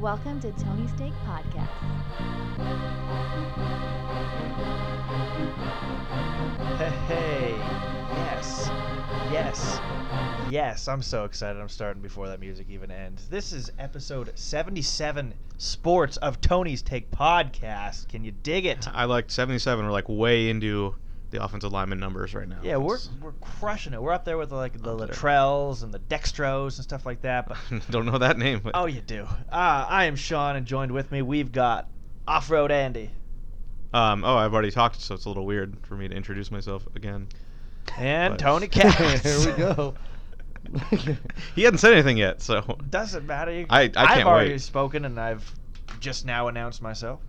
Welcome to Tony's Take Podcast. Hey, hey, yes, yes, yes. I'm so excited. I'm starting before that music even ends. This is episode 77 Sports of Tony's Take podcast. Can you dig it? I like 77. We're like way into the offensive lineman numbers right now. Yeah, we're we're crushing it. We're up there with like the Up. Latrells and the Dextros and stuff like that. But don't know that name. But oh, you do. Uh, I am Sean, and joined with me we've got Off Road Andy um, oh, I've already talked, so it's a little weird for me to introduce myself again. and But- Tony Katz. Here we go. He hadn't said anything yet, so Doesn't matter. You- I- I have can't already wait. spoken, and I've just now announced myself.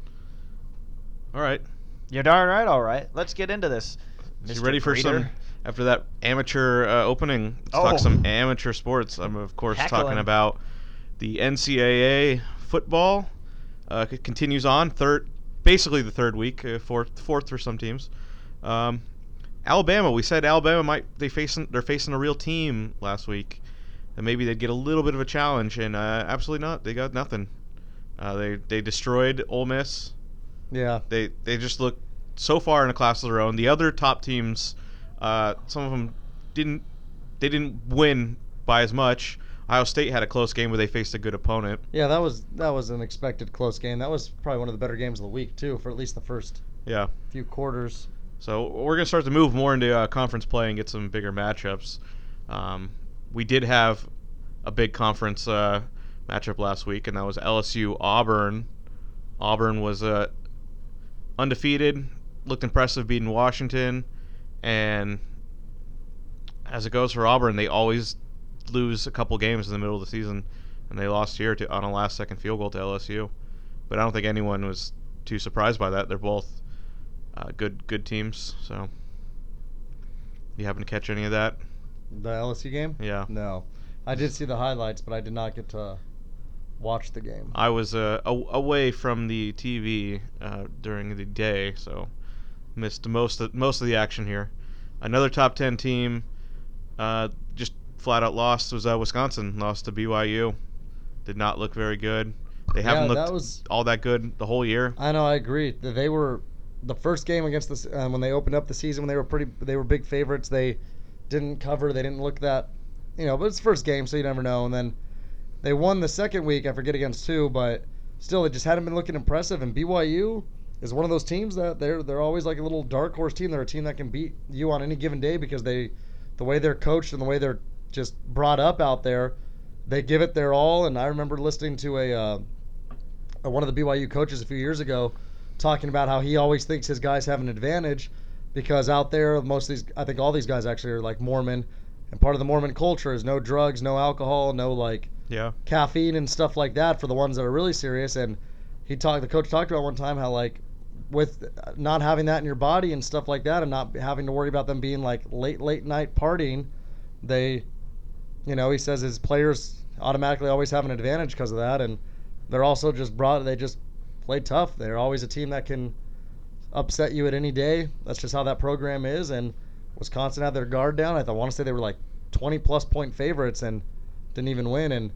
all right. You're darn right. All right, let's get into this. You ready for Breeder. some? After that amateur uh, opening, let's Oh. talk some amateur sports. I'm of course Heckling. talking about the NCAA football. Uh, continues on third, basically the third week, uh, fourth, fourth for some teams. Um, Alabama, we said Alabama might they facing they're facing a real team last week, and maybe they'd get a little bit of a challenge, and uh, absolutely not. They got nothing. Uh, they they destroyed Ole Miss. Yeah. They they just look so far in a class of their own. The other top teams, uh, some of them didn't they didn't win by as much. Ohio State had a close game where they faced a good opponent. Yeah, that was that was an expected close game. That was probably one of the better games of the week too, for at least the first Yeah. few quarters. So we're gonna start to move more into uh, conference play and get some bigger matchups. Um, we did have a big conference uh, matchup last week, and that was LSU Auburn. Auburn was uh, undefeated, looked impressive beating Washington, and as it goes for Auburn, they always lose a couple games in the middle of the season, and they lost here to, on a last-second field goal to LSU. But I don't think anyone was too surprised by that. They're both uh, good good teams. So you happen to catch any of that? The LSU game? Yeah. No, I did see the highlights, but I did not get to watch the game. I was uh, a- away from the TV uh, during the day, so missed most of, most of the action here. Another top ten team uh, just flat out lost was uh, Wisconsin. Lost to BYU. Did not look very good. They haven't Yeah, looked that was- all that good the whole year. I know, I agree. Th- They were the first game against this um, when they opened up the season when they were pretty they were big favorites. They didn't cover. They didn't look that, you know. But it's the first game, so you never know. And then they won the second week. I forget against who, but still, they just hadn't been looking impressive. And BYU is one of those teams that they're they're always like a little dark horse team. They're a team that can beat you on any given day because they, the way they're coached and the way they're just brought up out there, they give it their all. And I remember listening to a. Uh, uh, one of the BYU coaches a few years ago talking about how he always thinks his guys have an advantage because out there most of these I think all these guys actually are like Mormon and part of the Mormon culture is no drugs, no alcohol, no like Yeah. caffeine and stuff like that for the ones that are really serious. And he talked the coach talked about one time how like with not having that in your body and stuff like that and not having to worry about them being like late late night partying they you know he says his players automatically always have an advantage because of that. And they're also just brought they just play tough. They're always a team that can upset you at any day. That's just how that program is. And wisconsin had their guard down. I, I want to say they were like 20 plus point favorites. And didn't even win and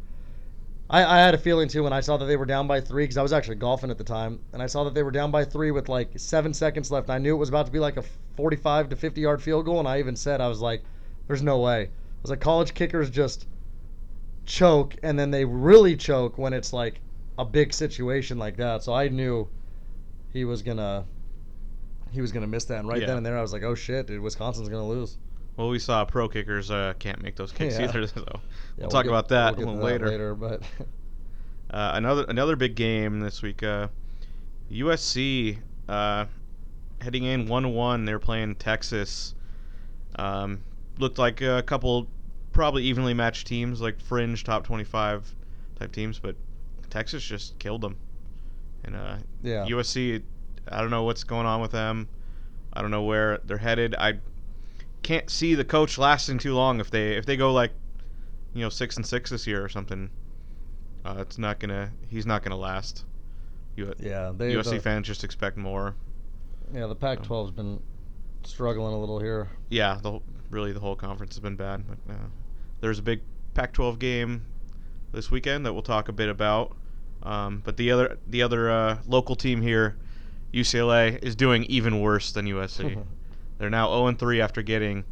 I, I had a feeling too when I saw that they were down by three because I was actually golfing at the time, and I saw that they were down by three with like seven seconds left. I knew it was about to be like a 45 to 50 yard field goal, and I even said I was like, "There's no way." I was like, "College kickers just choke, and then they really choke when it's like a big situation like that." So I knew he was gonna he was gonna miss that, and right Yeah. then and there I was like, "Oh shit, dude, Wisconsin's gonna lose." Well, we saw pro kickers uh, can't make those kicks Yeah. either. So Yeah, we'll, talk get- about that we'll a little later. later, but Uh, another another big game this week. Uh, USC uh, heading in one one. They're playing Texas. Um, looked like a couple probably evenly matched teams, like fringe top twenty five type teams, but Texas just killed them. And uh, yeah. USC, I don't know what's going on with them. I don't know where they're headed. I can't see the coach lasting too long if they if they go like, you know, six and six this year or something. Uh, it's not gonna. He's not gonna last. U- yeah, they USC the- fans just expect more. Yeah, the Pac-12's been struggling a little here. Yeah, the really the whole conference has been bad. But uh, there's a big Pac-12 game this weekend that we'll talk a bit about. Um, but the other the other uh, local team here, UCLA, is doing even worse than USC. They're now 0 3 after getting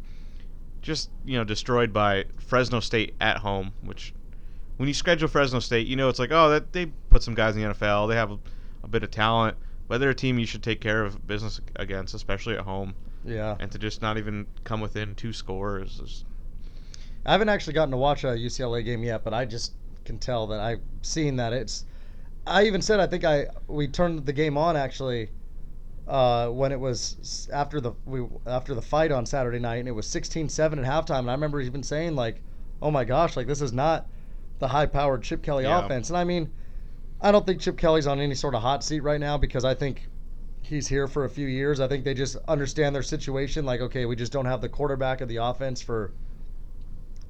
just you know destroyed by Fresno State at home. Which, when you schedule Fresno State, you know it's like oh that they put some guys in the NFL. They have a, a bit of talent, but they're a team you should take care of business against, especially at home. Yeah. And to just not even come within two scores is I haven't actually gotten to watch a UCLA game yet, but I just can tell that I've seen that it's. I even said I think I we turned the game on actually uh, when it was after the we after the fight on Saturday night and it was 16-7 at halftime and I remember even saying like, oh my gosh, like this is not the high-powered Chip Kelly Yeah. offense. And I mean, I don't think Chip Kelly's on any sort of hot seat right now because I think he's here for a few years. I think they just understand their situation. Like, okay, we just don't have the quarterback of the offense for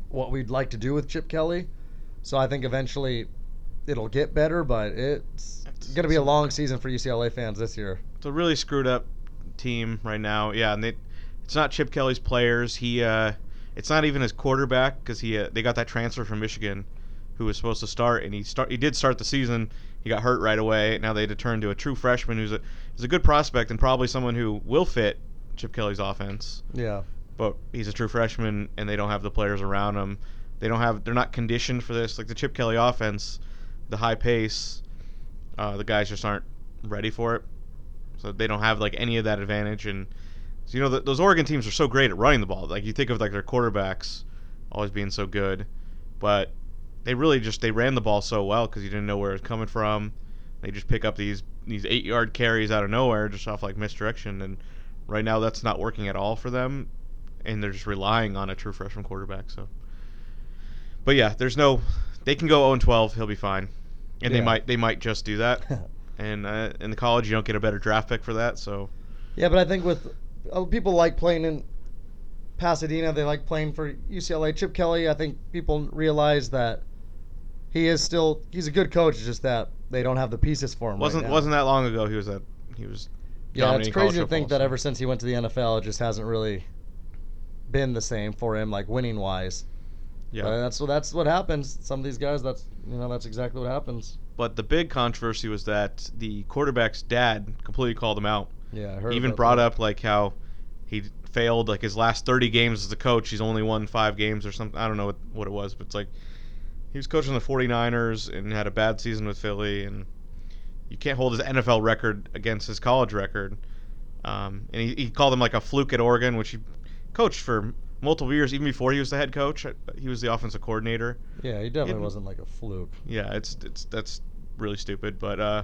what we'd like to do with Chip Kelly. So I think eventually it'll get better, but it's It's- going to be a long season for UCLA fans this year. it's a really screwed up team right now. Yeah, and they, it's not Chip Kelly's players. He, uh, it's not even his quarterback because he uh, they got that transfer from Michigan, who was supposed to start, and he start he did start the season. He got hurt right away. Now they had to turn to a true freshman who's a is a good prospect and probably someone who will fit Chip Kelly's offense. Yeah. But he's a true freshman, and they don't have the players around him. They don't have. They're not conditioned for this. Like the Chip Kelly offense, the high pace, uh, the guys just aren't ready for it. So they don't have like any of that advantage. And so, you know, th those Oregon teams are so great at running the ball. Like you think of like their quarterbacks always being so good, but they really just they ran the ball so well because you didn't know where it was coming from. They just pick up these these eight yard carries out of nowhere just off like misdirection. And right now that's not working at all for them, and they're just relying on a true freshman quarterback. So, but yeah, there's no. They can go 0 12. He'll be fine, and they might they might just do that. And uh, in the college, you don't get a better draft pick for that. So Yeah, but I think with uh, people like playing in Pasadena, they like playing for UCLA. Chip Kelly, I think people realize that he is still he's a good coach. Just that they don't have the pieces for him. wasn't now. wasn't that long ago he was at he was Yeah, it's crazy to think that ever since he went to the NFL, it just hasn't really been the same for him, like winning wise. Yeah. But that's what that's what happens. Some of these guys, that's you know, that's exactly what happens. but the big controversy was that the quarterback's dad completely called him out. Yeah, I heard He even brought that. up like how he failed like his last 30 games as a coach. He's only won five games or something. I don't know what, what it was, but it's like he was coaching the 49ers and had a bad season with Philly, and you can't hold his NFL record against his college record. Um, and he, he called him like a fluke at Oregon, which he coached for multiple years, even before he was the head coach. He was the offensive coordinator. Yeah, he definitely Even- wasn't like a fluke. Yeah, it's it's that's really stupid. But uh,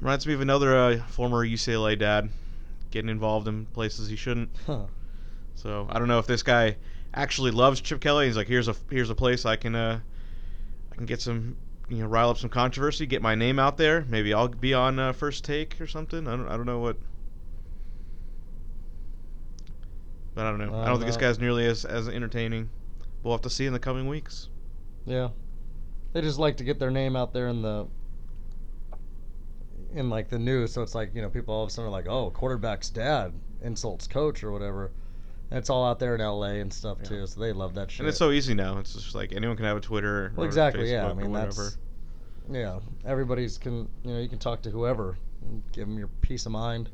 reminds me of another uh, former UCLA dad getting involved in places he shouldn't. Huh. So I don't know if this guy actually loves Chip Kelly. He's like, here's a here's a place I can uh, I can get some you know rile up some controversy, get my name out there. Maybe I'll be on uh, first take or something. I don't I don't know what. But I don't know. I don't think this guy's nearly as as entertaining. We'll have to see in the coming weeks. Yeah. They just like to get their name out there in the in like the news, so it's like, you know, people all of a sudden are like, Oh, quarterback's dad insults coach or whatever. And it's all out there in LA and stuff Yeah. too, so they love that shit. And it's so easy now. It's just like anyone can have a Twitter. well, or exactly, yeah. I mean whatever. that's yeah. Everybody's can you know, you can talk to whoever and give them your peace of mind.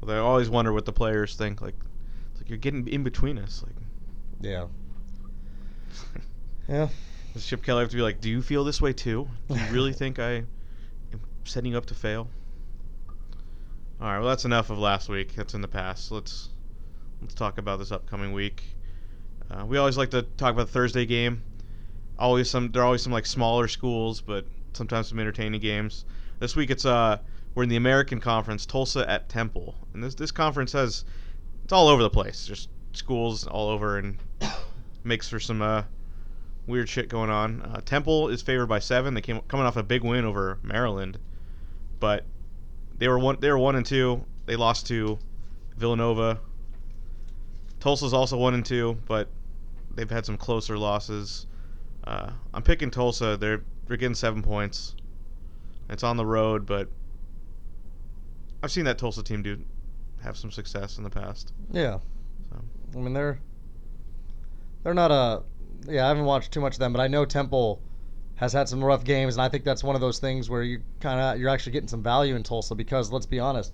Well, they always wonder what the players think. Like, like you're getting in between us. Like, Yeah. Yeah. does Chip Kelly have to be like, "Do you feel this way too? Do you really think I am setting you up to fail?" All right. Well, that's enough of last week. That's in the past. Let's let's talk about this upcoming week. Uh, we always like to talk about the Thursday game. Always some. There are always some like smaller schools, but sometimes some entertaining games. This week it's uh we're in the American Conference, Tulsa at Temple, and this this conference has it's all over the place. Just schools all over and makes for some uh, weird shit going on. Uh, Temple is favored by seven. They came coming off a big win over Maryland, but they were one they were one and two. They lost to Villanova. Tulsa's also one and two, but they've had some closer losses. Uh, I'm picking Tulsa. They're they're getting seven points. It's on the road, but I've seen that Tulsa team do have some success in the past. Yeah. So. I mean, they're they're not a. Yeah, I haven't watched too much of them, but I know Temple has had some rough games, and I think that's one of those things where you kind of you're actually getting some value in Tulsa because let's be honest,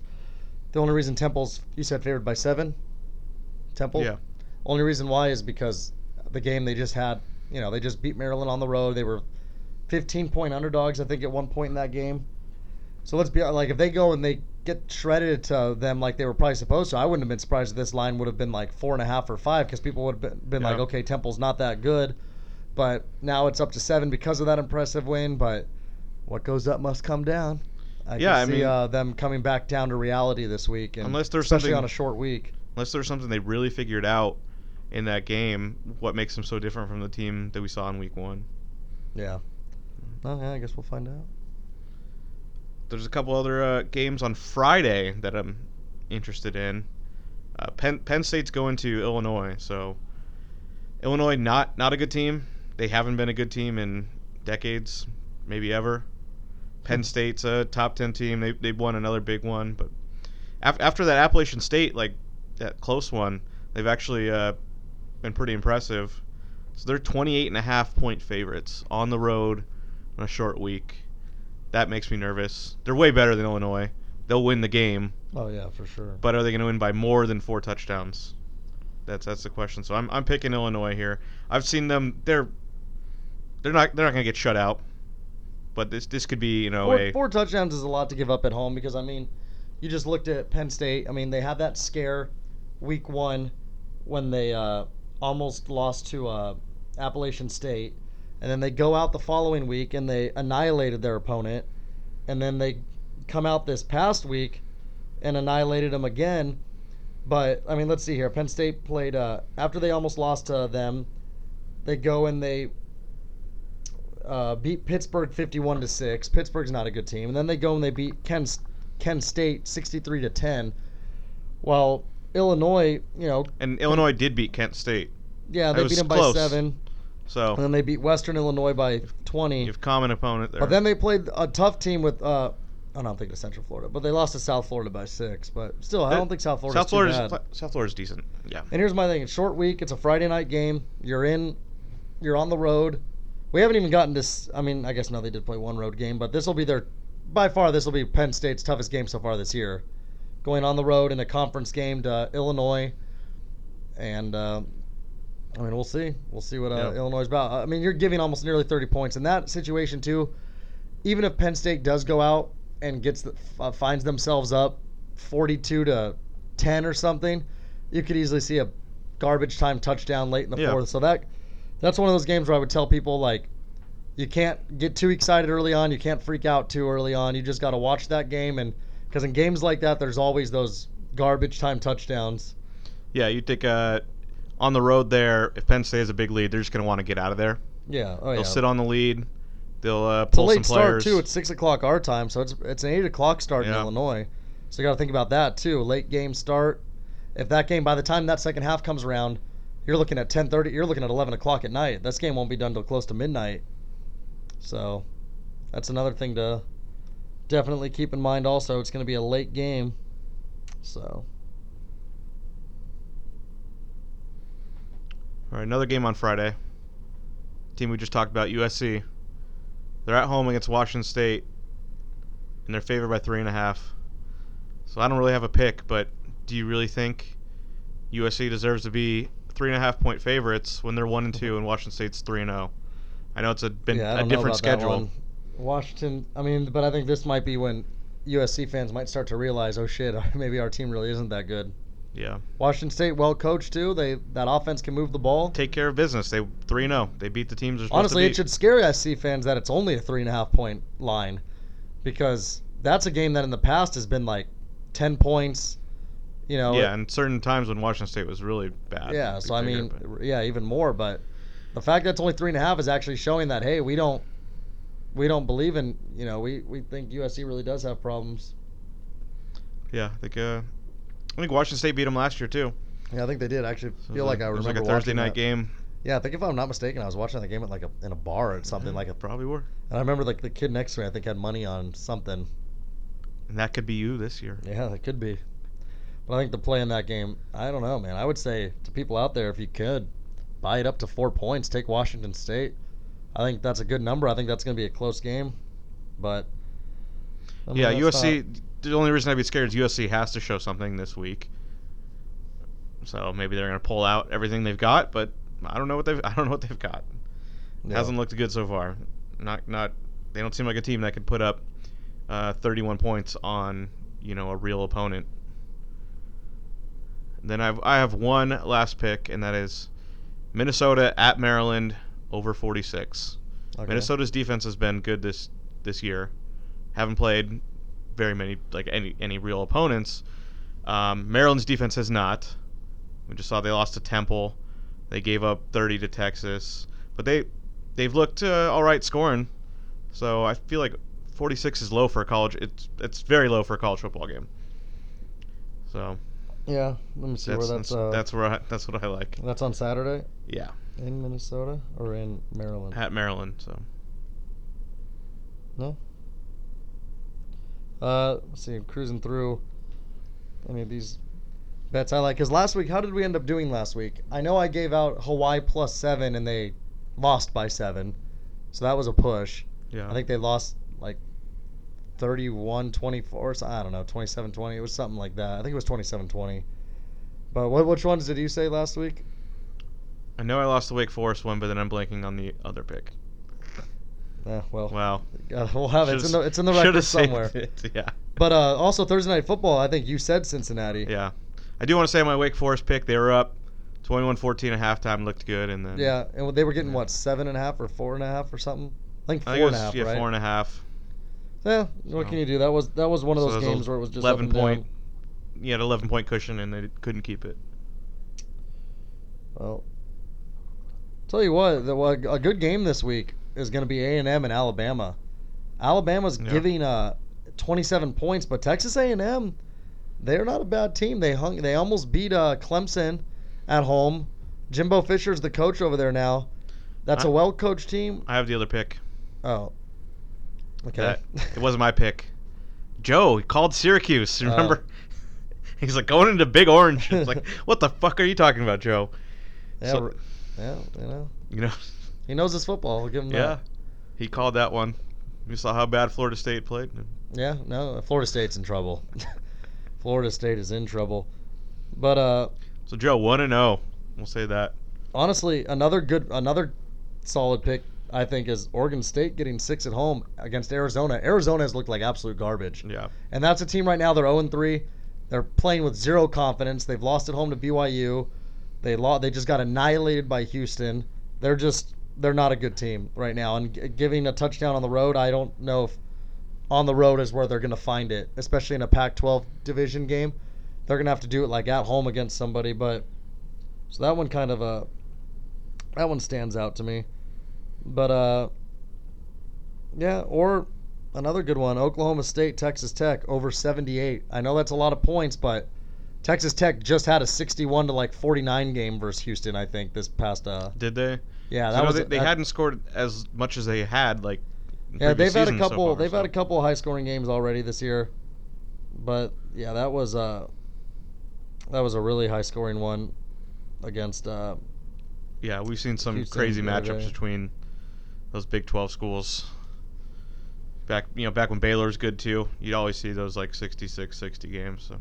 the only reason Temple's you said favored by seven, Temple. Yeah. Only reason why is because the game they just had, you know, they just beat Maryland on the road. They were 15 point underdogs, I think, at one point in that game. So let's be like, if they go and they get shredded to them like they were probably supposed to, I wouldn't have been surprised if this line would have been like four and a half or five because people would have been, been like, okay, Temple's not that good. But now it's up to seven because of that impressive win. But what goes up must come down. I Yeah, I see mean- uh, them coming back down to reality this week, and Unless there's especially something- on a short week. Unless there's something they really figured out in that game, what makes them so different from the team that we saw in week one. Yeah. Well, yeah, I guess we'll find out. There's a couple other uh, games on Friday that I'm interested in. Uh, Penn, Penn State's going to Illinois, so Illinois not not a good team. They haven't been a good team in decades, maybe ever. Penn State's a top ten team. They they won another big one, but af- after that Appalachian State like that close one, they've actually uh, been pretty impressive. So they're 28 and a half point favorites on the road on a short week. That makes me nervous. They're way better than Illinois. They'll win the game, Oh yeah, for sure. but are they going to win by more than four touchdowns? That's that's the question. So I'm I'm picking Illinois here. I've seen them. They're they're not they're not going to get shut out, but this this could be you know four, a four touchdowns is a lot to give up at home because I mean, you just looked at Penn State. I mean, they had that scare week one when they uh, almost lost to uh, Appalachian State, and then they go out the following week and they annihilated their opponent, and then they come out this past week and annihilated them again. But I mean, let's see here. Penn State played uh, after they almost lost to them. They go and they uh, beat Pittsburgh 51 to 6. Pittsburgh's not a good team. And then they go and they beat Ken Ken State 63 to 10. While Illinois, you know, and Illinois did beat Kent State. yeah, they beat them by close. 7. And So then they beat Western Illinois by 20. you have common opponent there. But then they played a tough team with uh I don't think to Central Florida, but they lost to South Florida by 6, but still I don't think South Florida. South bad. South Florida's decent. Yeah. And here's my thing: it's short week. It's a Friday night game. You're in. You're on the road. We haven't even gotten this. I mean, I guess no, they did play one road game, but this will be their. By far, this will be Penn State's toughest game so far this year. Going on the road in a conference game to Illinois, and uh, I mean, we'll see. We'll see what uh, Yeah. Illinois is about. I mean, you're giving almost nearly 30 points in that situation too. Even if Penn State does go out and gets the, uh, finds themselves up 42 to 10 or something, you could easily see a garbage time touchdown late in the Yeah. fourth. So that that's one of those games where I would tell people like you can't get too excited early on, you can't freak out too early on. You just got to watch that game and cuz in games like that there's always those garbage time touchdowns. Yeah, you think uh, on the road there, if Penn State has a big lead, they're just going to want to get out of there. Yeah, oh They'll yeah. sit on the lead. They'll uh, It's a late some start players. too. It's six o'clock our time, so it's it's an eight o'clock start in Yeah. Illinois. So you got to think about that too. Late game start. If that game by the time that second half comes around, you're looking at ten thirty. You're looking at eleven o'clock at night. This game won't be done till close to midnight. So that's another thing to definitely keep in mind. Also, it's going to be a late game. So All right, another game on Friday. Team we just talked about, USC. They're at home against Washington State, and they're favored by three and a half. So I don't really have a pick, but do you really think USC deserves to be three and a half point favorites when they're one and two and Washington State's three and zero? I know it's a been yeah, a different schedule. Washington. I mean, but I think this might be when USC fans might start to realize, oh shit, maybe our team really isn't that good. Yeah, Washington State well coached too. They that offense can move the ball. take care of business. They three and zero. They beat the teams Honestly, it should scare SC fans that it's only a three and a half point line, because that's a game that in the past has been like ten points. You know. yeah, and certain times when Washington State was really bad. Yeah. So I mean, but- yeah, even more. But the fact that it's only three and a half is actually showing that hey, we don't, we don't believe in. You know, we we think USC really does have problems. yeah, I think uh, I think Washington State beat them last year too. Yeah, I think they did. I actually So feel was like I remember. it was like a Thursday night that. game. Yeah, I think if I'm not mistaken, I was watching the game at like a in a bar or something Yeah, like a. probably were. And I remember like the kid next to me, I think had money on something. And that could be you this year. Yeah, that could be. But I think the play in that game, I don't know, man. I would say to people out there, if you could, buy it up to four points. Take Washington State. I think that's a good number. I think that's going to be a close game, but I mean, yeah, USC. not- The only reason I'd be scared is USC has to show something this week. So maybe they're gonna pull out everything they've got, but I don't know what they've I don't know what they've got. yeah. Hasn't looked good so far. Not not they don't seem like a team that could put up uh, 31 points on you know a real opponent. Then I've I have one last pick, and that is Minnesota at Maryland over 46. Okay. Minnesota's defense has been good this this year. Haven't played very many like any any real opponents. Um, Maryland's defense has not. We just saw they lost to Temple. They gave up 30 to Texas, but they they've looked uh, all right scoring. So I feel like 46 is low for a college. It's it's very low for a college football game. So Yeah, let me see that's where that's. that's, uh, that's where I, that's what I like. that's on Saturday Yeah, in Minnesota or in Maryland. at Maryland. So No. Uh, let's see. I'm cruising through any of these bets I like. Because last week, how did we end up doing last week? I know I gave out Hawaii plus seven and they lost by seven. So that was a push. yeah, I think they lost like 31 24. So I don't know, 27 20. It was something like that. I think it was 27 20. But what, which ones did you say last week? I know I lost the Wake Forest one, but then I'm blanking on the other pick. Yeah, well, Wow. uh, we'll have it. It's in the, it's in the record somewhere. it, Yeah, But uh, also Thursday night football. I think you said Cincinnati. yeah. I do want to say my Wake Forest pick. They were up 21-14 at halftime. Looked good, and then Yeah, and they were getting Yeah. what seven and a half or four and a half or something. I think I think was, and a half. Yeah, right? four and a half. yeah, what So- can you do? That was that was one of those games where it was just 11 point. You had 11 point cushion, and they couldn't keep it. Well, tell you what, a good game this week is going to be A and M and Alabama. Alabama's Yeah. giving uh 27 points, but Texas A and M, they're not a bad team. They hung, they almost beat uh, Clemson at home. Jimbo Fisher's the coach over there now. That's a I- well coached team. I have the other pick. Oh, okay. That, it wasn't my pick. Joe he called Syracuse. Oh. Remember? He's like going into Big Orange. It's like, what the fuck are you talking about, Joe? yeah, so- yeah, you know. You know? He knows his football. We'll give him Yeah. that. He called that one. You saw how bad Florida State played. Yeah, no, Florida State's in trouble. Florida State is in trouble. But uh, So Joe, one and zero. We'll say that. honestly, another good, another solid pick, I think, is Oregon State getting six at home against Arizona. Arizona has looked like absolute garbage, Yeah. and that's a team right now. They're 0 3. They're playing with zero confidence. They've lost at home to BYU. They lost. They just got annihilated by Houston. They're just they're not a good team right now. And g- giving a touchdown on the road, I don't know if on the road is where they're going to find it, especially in a Pac-12 division game. They're going to have to do it like at home against somebody. But so that one kind of uh that one stands out to me. But uh yeah, or another good one, Oklahoma State, Texas Tech over 78. I know that's a lot of points, but Texas Tech just had a 61 to like 49 game versus Houston, I think, this past uh Did they? Yeah, So, that no, was they, they that- hadn't scored as much as they had like. Yeah, they've had a seasons so couple far, they've had a couple high scoring games already this year. But yeah, that was uh that was a really high scoring one against uh Yeah, we've seen some crazy matchups between those Big 12 schools. Back, you know, back when Baylor's good too, you'd always see those like 66, 60 games. So,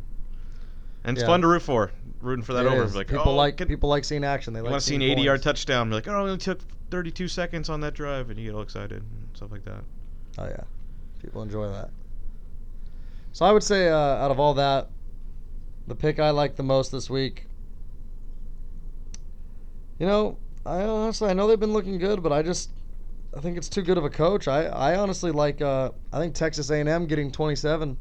and it's Yeah. fun to root for, rooting for that it over. Like, people oh, like get- people like seeing action. They like want to see an seeing 80 yard touchdown? Be like, oh, it only took 32 seconds on that drive, and you get all excited and stuff like that. Oh yeah, people enjoy that. So I would say, uh, out of all that, the pick I like the most this week. You know, I honestly I know they've been looking good, but I just I think it's too good of a coach. I, I honestly like uh, I think Texas A&M getting 27.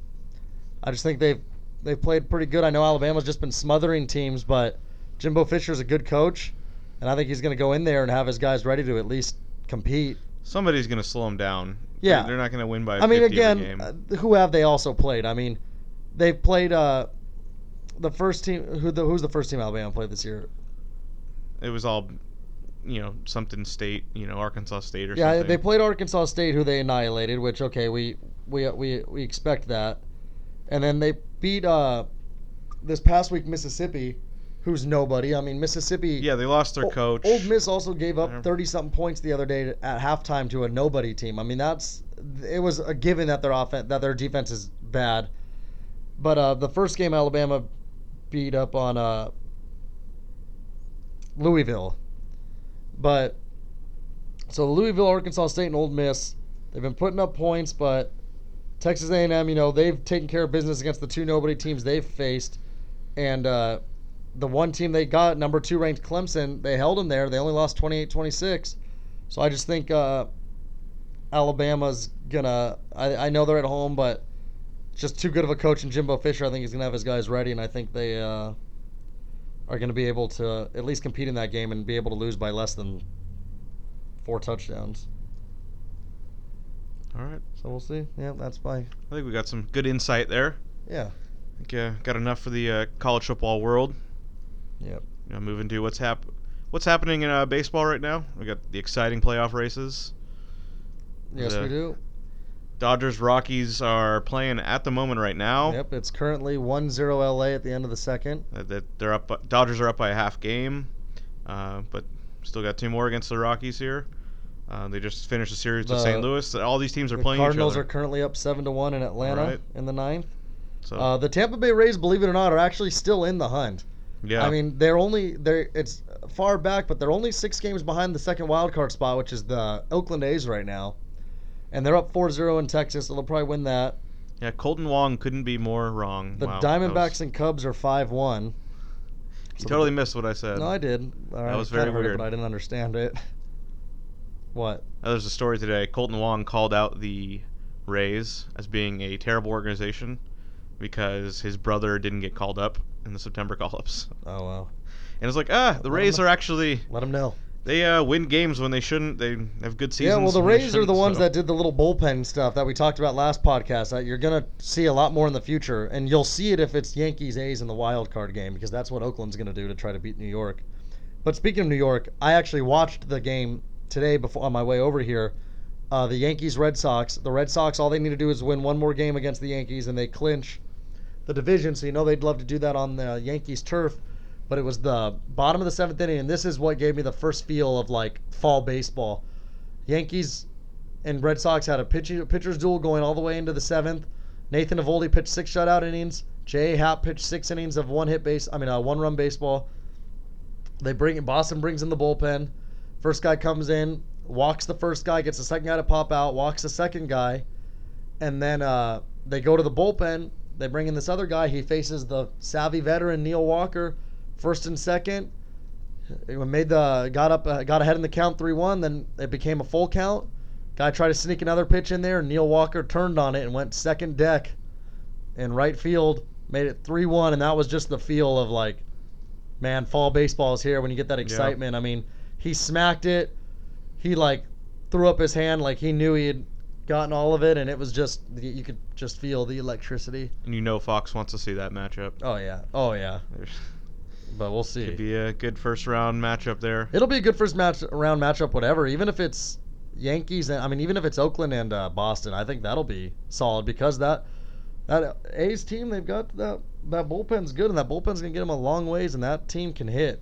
I just think they've they've played pretty good. I know Alabama's just been smothering teams, but Jimbo Fisher's a good coach, and I think he's going to go in there and have his guys ready to at least compete. Somebody's gonna slow them down. Yeah. They're, not gonna win by. I mean, 50 again, uh, who have they also played? I mean, they've played uh, the first team. Who the who's the first team Alabama played this year? it was all, you know, something state, you know, Arkansas State or something. Yeah, something. they played Arkansas State, who they annihilated. Which okay, we we we we expect that. And then they beat uh, this past week Mississippi, who's nobody. I mean, Mississippi. Yeah, they lost their O- coach. Ole Miss also gave up 30 something points the other day at halftime to a nobody team. I mean, that's it was a given that their offense that their defense is bad. But uh, the first game Alabama beat up on uh, Louisville. But so Louisville, Arkansas State, and Ole Miss, they've been putting up points, but Texas A&M, you know, they've taken care of business against the two nobody teams they've faced, and uh, the one team they got, number two ranked Clemson, they held them there. They only lost 28-26. So I just think uh, Alabama's gonna. I, I know they're at home, but just too good of a coach in Jimbo Fisher. I think he's gonna have his guys ready, and I think they uh, are gonna be able to at least compete in that game and be able to lose by less than four touchdowns. All right. So we'll see. Yeah, that's my I think we got some good insight there. yeah. I think uh, got enough for the uh, college football world. Yep. You know, moving to what's hap- what's happening in uh, baseball right now. We got the exciting playoff races. Yes, The- we do. Dodgers Rockies are playing at the moment right now. Yep, it's currently 1-0 LA at the end of the second. Uh, that they're up. by- Dodgers are up by a half game, uh, but still got two more against the Rockies here. Uh, they just finished a series with St. Louis. All these teams are The playing Cardinals are currently up 7 to 1 in Atlanta Right. in the ninth. so Uh, the Tampa Bay Rays, believe it or not, are actually still in the hunt. yeah, I mean, they're only they're it's far back, but they're only six games behind the second wild card spot, which is the Oakland A's right now, and they're up 4-0 in Texas, so they'll probably win that. yeah. Kolten Wong couldn't be more wrong. The Wow, Diamondbacks was- and Cubs are 5-1. you totally missed what I said. No, I did. All right, was very heard it, weird. but I didn't understand it. What? Uh, There's a story today. Kolten Wong called out the Rays as being a terrible organization because his brother didn't get called up in the September call-ups. Oh wow. And it's like, ah, the Well, Rays are actually Let them know. they uh, win games when they shouldn't. They have good seasons. Yeah, well, the Rays are the ones so- that did the little bullpen stuff that we talked about last podcast. That you're gonna see a lot more in the future, and you'll see it if it's Yankees A's in the wild card game because that's what Oakland's gonna do to try to beat New York. But speaking of New York, I actually watched the game today before on my way over here. Uh, the Yankees Red Sox. The Red Sox, all they need to do is win one more game against the Yankees, and they clinch the division. So you know they'd love to do that on the Yankees turf. But it was the bottom of the seventh inning, and this is what gave me the first feel of like fall baseball. Yankees and Red Sox had a pitch, pitcher's duel going all the way into the seventh. Nathan Eovaldi pitched six shutout innings. J.A. Happ pitched six innings of one hit base. I mean, uh, one run baseball. They bring Boston brings in the bullpen. First guy comes in, walks the first guy, gets the second guy to pop out, walks the second guy, and then uh, they go to the bullpen. They bring in this other guy. He faces the savvy veteran Neil Walker, first and second. It made the got up uh, got ahead in the count three one. Then it became a full count. Guy tried to sneak another pitch in there. Neil Walker turned on it and went second deck in right field. Made it three one, and that was just the feel of like, man, fall baseball is here when you get that excitement. I mean, he smacked it. He like threw up his hand like he knew he had gotten all of it, and it was just you could just feel the electricity. And you know Fox wants to see that matchup. Oh yeah, oh yeah. There's, But we'll see. It could be a good first round matchup there. It'll be a good first match round matchup, whatever. Even if it's Yankees, and I mean, even if it's Oakland and uh, Boston, I think that'll be solid because that that A's team they've got that that bullpen's good, and that bullpen's gonna get them a long ways, and that team can hit.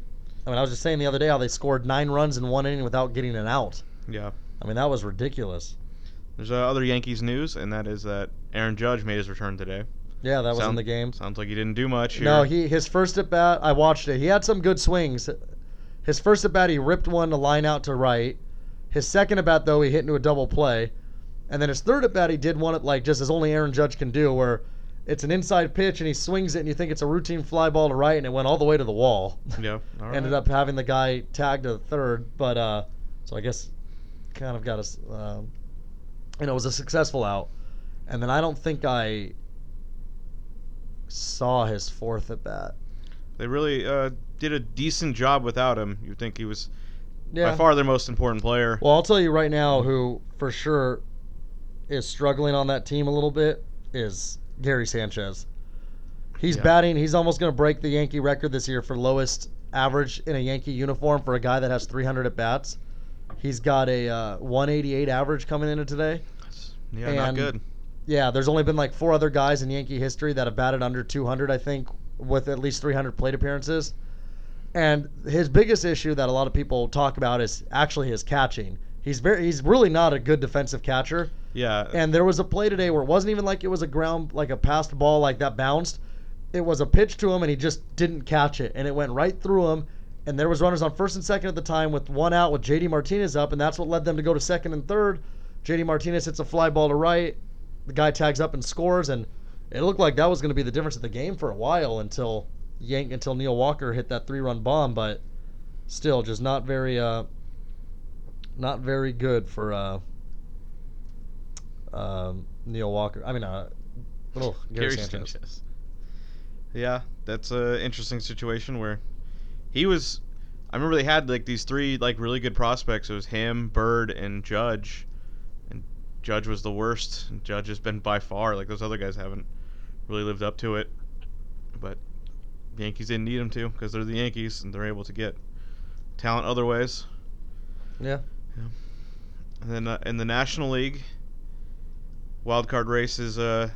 I mean, I was just saying the other day how they scored nine runs in one inning without getting an out. Yeah. I mean, that was ridiculous. There's uh, other Yankees news, and that is that Aaron Judge made his return today. Yeah, that was in the game. Sounds like he didn't do much here. No, he his first at bat, I watched it. He had some good swings. His first at bat, he ripped one to line out to right. His second at bat, though, he hit into a double play, and then his third at bat, he did one at like just as only Aaron Judge can do, where it's an inside pitch and he swings it, and you think it's a routine fly ball to right, and it went all the way to the wall. Yeah. right. Ended up having the guy tagged to the third, but uh, so I guess kind of got us. Um, you know, it was a successful out, and then I don't think I saw his fourth at bat. They really uh, did a decent job without him. You think he was Yeah. by far their most important player. Well, I'll tell you right now who for sure is struggling on that team a little bit is Gary Sanchez. He's Yeah. batting. He's almost going to break the Yankee record this year for lowest average in a Yankee uniform for a guy that has 300 at bats. He's got a uh, 188 average coming into today. Yeah, not good. Yeah, there's only been like four other guys in Yankee history that have batted under 200, I think, with at least 300 plate appearances. And his biggest issue that a lot of people talk about is actually his catching. He's very he's really not a good defensive catcher. Yeah. And there was a play today where it wasn't even like it was a ground like a passed ball like that bounced. It was a pitch to him and he just didn't catch it and it went right through him. And there was runners on first and second at the time with one out with JD Martinez up and that's what led them to go to second and third. JD Martinez hits a fly ball to right. The guy tags up and scores and it looked like that was going to be the difference of the game for a while until Yank until Neil Walker hit that three-run bomb, but still just not very uh not very good for uh um, Neil Walker. I mean, uh, little Gary, Sanchez. Yeah, that's a interesting situation where he was. I remember they had like these three like really good prospects. It was him, Bird, and Judge, and Judge was the worst. And Judge has been by far like those other guys haven't really lived up to it. But the Yankees didn't need him to because they're the Yankees and they're able to get talent other ways. Yeah. And then uh, in the National League, wild card race is uh,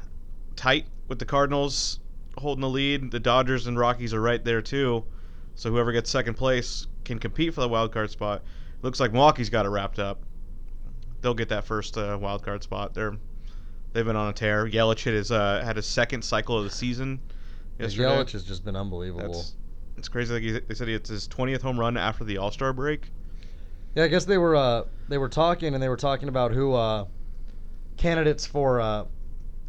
tight with the Cardinals holding the lead. The Dodgers and Rockies are right there too. So whoever gets second place can compete for the wild card spot. Looks like Milwaukee's got it wrapped up. They'll get that first uh, wild card spot. They're they've been on a tear. Yelich hit his uh, had his second cycle of the season. Yesterday. Yelich has just been unbelievable. That's it's crazy. Like he, they said, it's his 20th home run after the All Star break. Yeah, I guess they were uh, they were talking and they were talking about who uh, candidates for uh,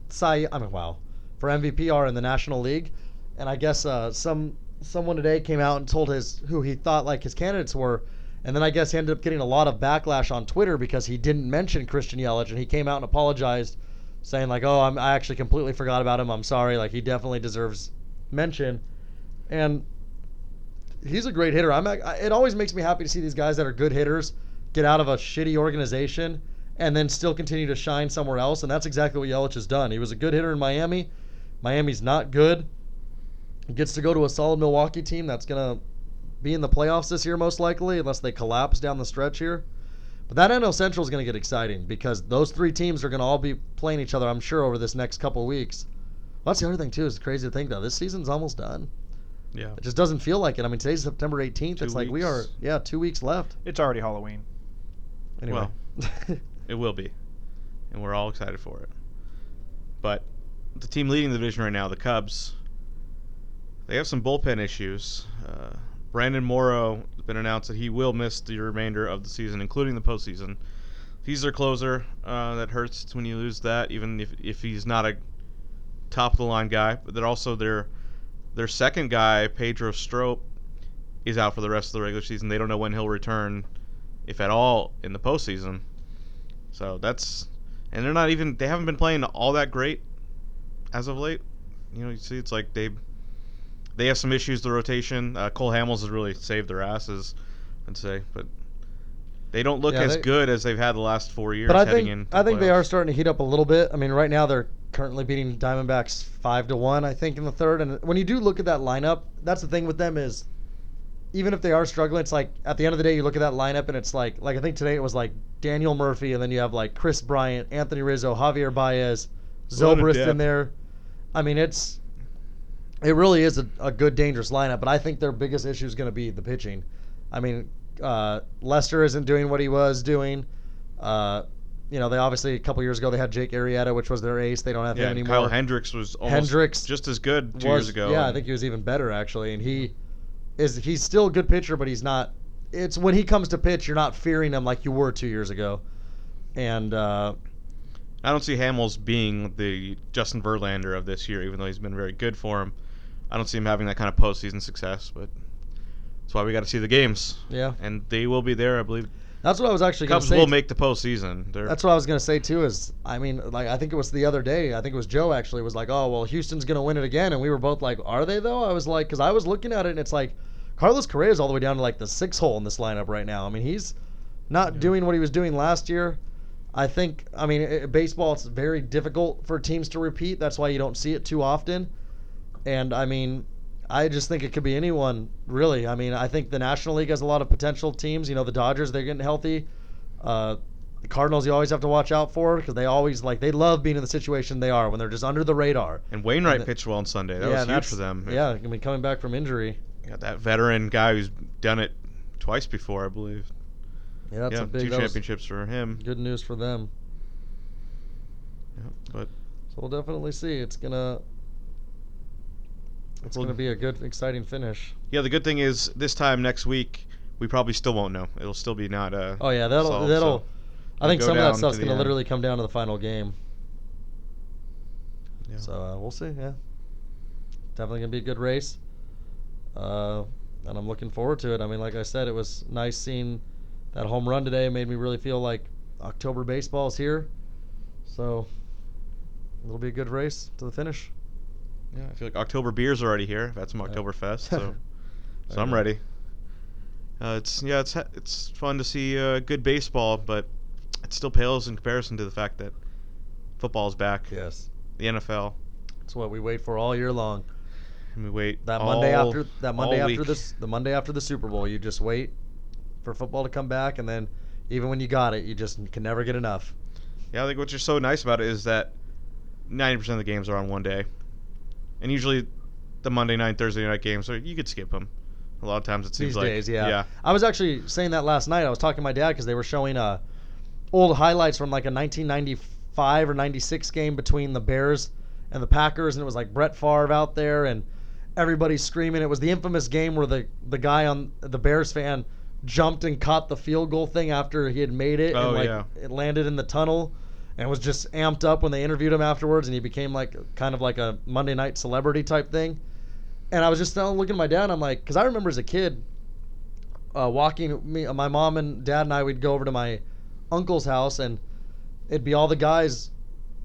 Cy. I mean, wow, for MVP are in the National League, and I guess uh, some someone today came out and told his who he thought like his candidates were, and then I guess he ended up getting a lot of backlash on Twitter because he didn't mention Christian Yelich and he came out and apologized, saying like, oh, I'm, I actually completely forgot about him. I'm sorry. Like he definitely deserves mention, and he's a great hitter. I'm. It always makes me happy to see these guys that are good hitters get out of a shitty organization and then still continue to shine somewhere else. And that's exactly what Yelich has done. He was a good hitter in Miami. Miami's not good. He gets to go to a solid Milwaukee team that's gonna be in the playoffs this year most likely, unless they collapse down the stretch here. But that NL Central is going to get exciting because those three teams are going to all be playing each other, I'm sure, over this next couple weeks. Well, that's the other thing too. Is crazy to think though. This season's almost done. Yeah. It just doesn't feel like it. I mean, today's September 18th. Two it's like we are, yeah, two weeks left. It's already Halloween. Anyway. It will be, and we're all excited for it. But the team leading the division right now, the Cubs, they have some bullpen issues. Uh, Brandon Morrow has been announced that he will miss the remainder of the season, including the postseason. He's their closer. Uh, that hurts when you lose that, even if, if he's not a top of the line guy. But they're also their their second guy, Pedro Strop, is out for the rest of the regular season. They don't know when he'll return, if at all, in the postseason. So that's and they're not even they haven't been playing all that great as of late. You know, you see, it's like they they have some issues. The rotation. Uh, Cole Hamels has really saved their asses, I'd say, but they don't look Yeah, as they- good as they've had the last four years. but I heading think I think they are starting to heat up a little bit. I mean, right now they're currently beating Diamondbacks five to one, I think, in the third. And when you do look at that lineup, that's the thing with them is, even if they are struggling, it's like at the end of the day, you look at that lineup and it's like, like I think today it was like Daniel Murphy, and then you have like Kris Bryant, Anthony Rizzo, Javier Baez, Zobrist in there. I mean, it's it really is a, a good, dangerous lineup. But I think their biggest issue is going to be the pitching. I mean, uh, Lester isn't doing what he was doing. Uh, you know, they obviously a couple years ago they had Jake Arrieta, which was their ace. They don't have Yeah, him anymore. Kyle Hendricks was almost Hendricks just as good two was, years ago. Yeah, I think he was even better actually, and he is he's still a good pitcher, but he's not. It's when he comes to pitch, you're not fearing him like you were two years ago, and uh, I don't see Hamels being the Justin Verlander of this year, even though he's been very good for him. I don't see him having that kind of postseason success, but that's why we got to see the games, yeah, and they will be there. I believe that's what I was actually going to say. Cubs will make the postseason. They're, That's what I was gonna say too. Is I mean, like I think it was the other day. I think it was Joe actually was like, "Oh well, Houston's gonna win it again," and we were both like, "Are they though?" I was like, because I was looking at it and it's like, Carlos Correa is all the way down to like the six hole in this lineup right now. I mean, he's not Yeah. doing what he was doing last year. I think. I mean, it, baseball it's very difficult for teams to repeat. That's why you don't see it too often. And I mean, I just think it could be anyone really. I mean, I think the National League has a lot of potential teams. You know, the Dodgers they're getting healthy. Uh, the Cardinals you always have to watch out for because they always like they love being in the situation they are when they're just under the radar. and Wainwright and the- pitched well on Sunday. That yeah, was huge for them. Yeah, I mean coming back from injury, got that veteran guy who's done it twice before, I believe. Yeah, that's yeah, a big two championships for him. good news for them. Yeah, but So we'll definitely see. It's gonna it's Well- gonna be a good, exciting finish. yeah, the good thing is this time next week we probably still won't know. It'll still be not. Uh, Oh yeah, that'll solved, that'll. so I think some of that stuff's gonna literally come down to the final game. yeah. So uh, we'll see. Yeah, definitely gonna be a good race. Uh, and I'm looking forward to it. I mean, like I said, it was nice seeing that home run today. It made me really feel like October baseball is here. So it'll be a good race to the finish. Yeah, I feel like October beer's already here. I've had some. Oktoberfest, so so I'm ready. Uh, it's yeah, it's it's fun to see uh, good baseball, but it still pales in comparison to the fact that football's back. Yes, The NFL, that's what we wait for all year long. and we wait That Monday after that Monday after week. this the Monday after the Super Bowl, you just wait for football to come back, and then even when you got it, you just can never get enough. Yeah, I think what's just so nice about it is that 90% of the games are on one day, and usually the Monday night, Thursday night games, are you could skip them. A lot of times it seems These like days, yeah. yeah, I was actually saying that last night. I was talking to my dad because they were showing uh, old highlights from like a 1995 or 96 game between the Bears and the Packers, and it was like Brett Favre out there and everybody screaming. It was the infamous game where the the guy on the Bears fan jumped and caught the field goal thing after he had made it, Oh, and like yeah. it landed in the tunnel. And was just amped up when they interviewed him afterwards, and he became like kind of like a Monday night celebrity type thing. And I was just looking at my dad. And I'm like, because I remember as a kid, uh, walking me, my mom and dad and I would go over to my uncle's house, and it'd be all the guys,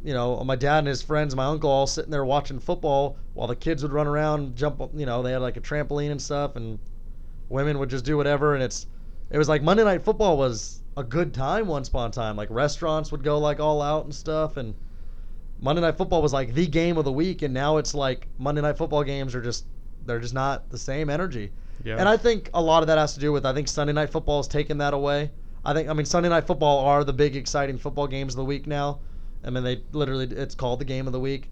you know, my dad and his friends, my uncle, all sitting there watching football while the kids would run around, jump. You know, they had like a trampoline and stuff, and women would just do whatever. And it's, it was like Monday Night Football was a good time once upon a time. Like restaurants would go like all out and stuff, and Monday Night Football was like the game of the week, and now it's like Monday Night Football games are just they're just not the same energy. yeah. And I think a lot of that has to do with I think Sunday Night Football has taken that away. I think I mean Sunday Night Football are the big exciting football games of the week now. I mean they literally it's called the game of the week.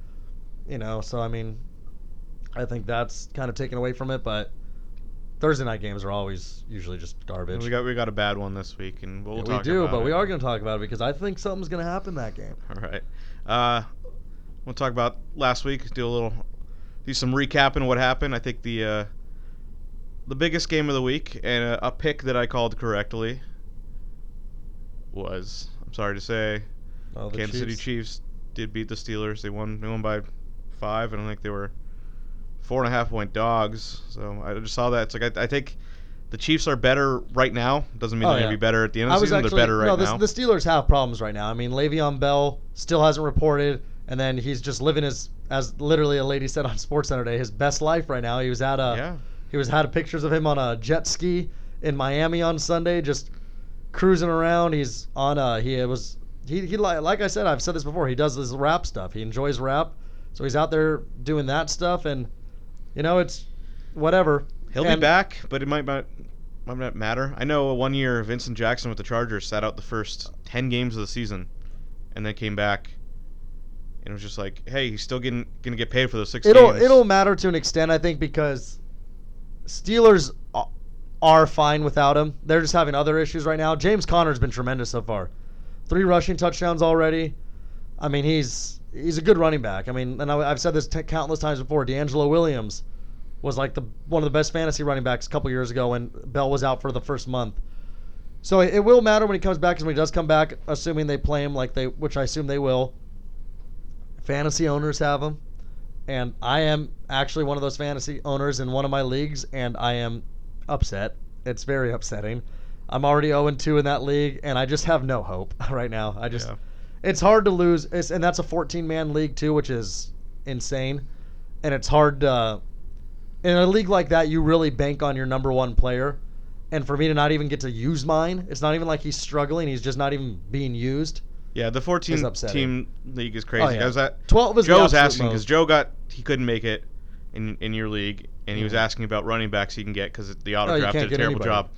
You know, so I mean I think that's kind of taken away from it, but Thursday night games are always usually just garbage. we got we got a bad one this week, and we'll Yeah, we do, but it. we are going to talk about it because I think something's going to happen that game. All right. Uh, we'll talk about last week. Do a little, do some recapping what happened. I think the uh, the biggest game of the week and a, a pick that I called correctly was I'm sorry to say Oh, the Kansas City Chiefs. Chiefs did beat the Steelers. They won. They won by five. I don't think they were four and a half point dogs. So I just saw that. It's like I, I think the Chiefs are better right now. Doesn't mean Oh, they're yeah. gonna be better at the end of the season. actually they're better right no. The, now. the Steelers have problems right now. I mean, Le'Veon Bell still hasn't reported, and then he's just living his, as literally a lady said on SportsCenter today, his best life right now. He was at a, yeah. he was had pictures of him on a jet ski in Miami on Sunday, just cruising around. He's on a, he was, he, he like, like I said, I've said this before. He does this rap stuff. He enjoys rap, so he's out there doing that stuff, and you know, it's whatever. He'll And- be back, but it might not might not matter. I know one year Vincent Jackson with the Chargers sat out the first ten games of the season, and then came back, and it was just like, hey, he's still getting gonna get paid for those 6 it'll games. it'll matter to an extent, I think, because Steelers are fine without him. They're just having other issues right now. James Conner's been tremendous so far, three rushing touchdowns already. I mean, he's he's a good running back. I mean, and I, I've said this t- countless times before. DeAngelo Williams was like the one of the best fantasy running backs a couple years ago when Bell was out for the first month. So it, it will matter when he comes back, because when he does come back, assuming they play him like they, which I assume they will. Fantasy owners have him and I am actually one of those fantasy owners in one of my leagues, and I am upset. It's very upsetting. I'm already 0 2 in that league, and I just have no hope right now. I just, Yeah. It's hard to lose, it's, and that's a 14 man league too, which is insane. And it's hard to, in a league like that, you really bank on your number one player. And for me to not even get to use mine, it's not even like he's struggling. He's just not even being used. yeah, the 14 upsetting. team league is crazy. Oh, yeah. I was at 12 is the Joe's asking because. Joe got he couldn't make it in in your league, and he was Mhm. asking about running backs he can get because the auto Oh, draft can't did a terrible anybody. job.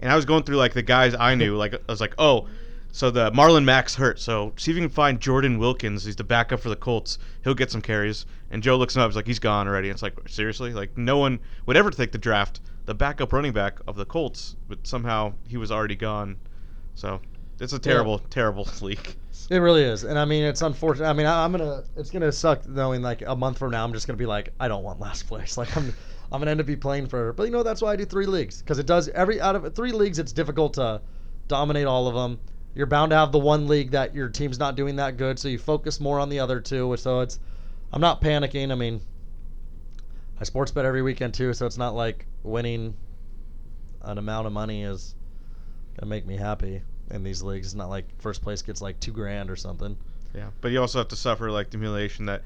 And I was going through like the guys I knew, like I was like, oh, So the Marlon Mack's hurt. So see if you can find Jordan Wilkins. He's the backup for the Colts. He'll get some carries. And Joe looks him up. He's like, he's gone already. it's like, seriously? Like no one would ever take the draft the backup running back of the Colts, but somehow he was already gone. So it's a terrible, terrible league. It really is, and I mean it's unfortunate. I mean I, I'm gonna it's gonna suck knowing like a month from now I'm just gonna be like I don't want last place. Like I'm I'm gonna end up be playing for. But you know that's why I do three leagues because it does every out of three leagues it's difficult to dominate all of them. You're bound to have the one league that your team's not doing that good, so you focus more on the other two. So it's I'm not panicking. I mean I sports bet every weekend too, so it's not like winning an amount of money is gonna make me happy in these leagues. It's not like first place gets like two grand or something. Yeah, but you also have to suffer like the humiliation that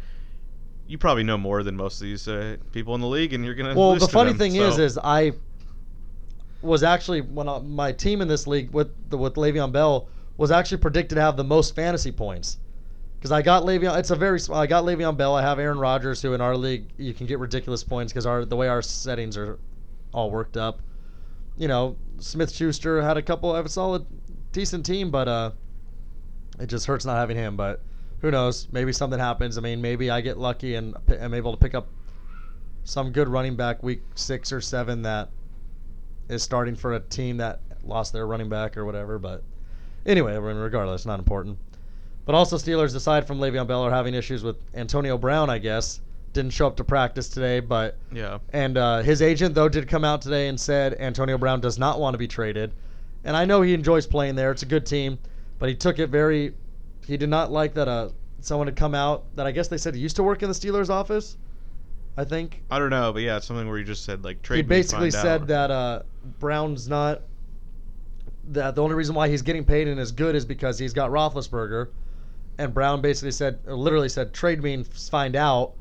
you probably know more than most of these uh, people in the league, and you're gonna. Well, the funny them, thing is, is I was actually when I, my team in this league with the, with Le'Veon Bell was actually predicted to have the most fantasy points because I got Le'Veon. It's a very. I got Le'Veon Bell. I have Aaron Rodgers, who in our league you can get ridiculous points because our the way our settings are all worked up. You know, Smith Schuster had a couple. Have a solid, decent team, but uh, it just hurts not having him. But who knows? Maybe something happens. I mean, maybe I get lucky and am able to pick up some good running back week six or seven that is starting for a team that lost their running back or whatever. But anyway, I mean, regardless, not important. But also, Steelers, aside from Le'Veon Bell, are having issues with Antonio Brown. I guess didn't show up to practice today, but yeah, and uh, his agent though did come out today and said Antonio Brown does not want to be traded. And I know he enjoys playing there; it's a good team, but he took it very. He did not like that. Uh, someone had come out that I guess they said he used to work in the Steelers office. I think I don't know, but yeah, it's something where you just said like trade. he basically said out. that uh, Brown's not. That the only reason why he's getting paid and is good is because he's got Roethlisberger, and Brown basically said, literally said, trade me and find out.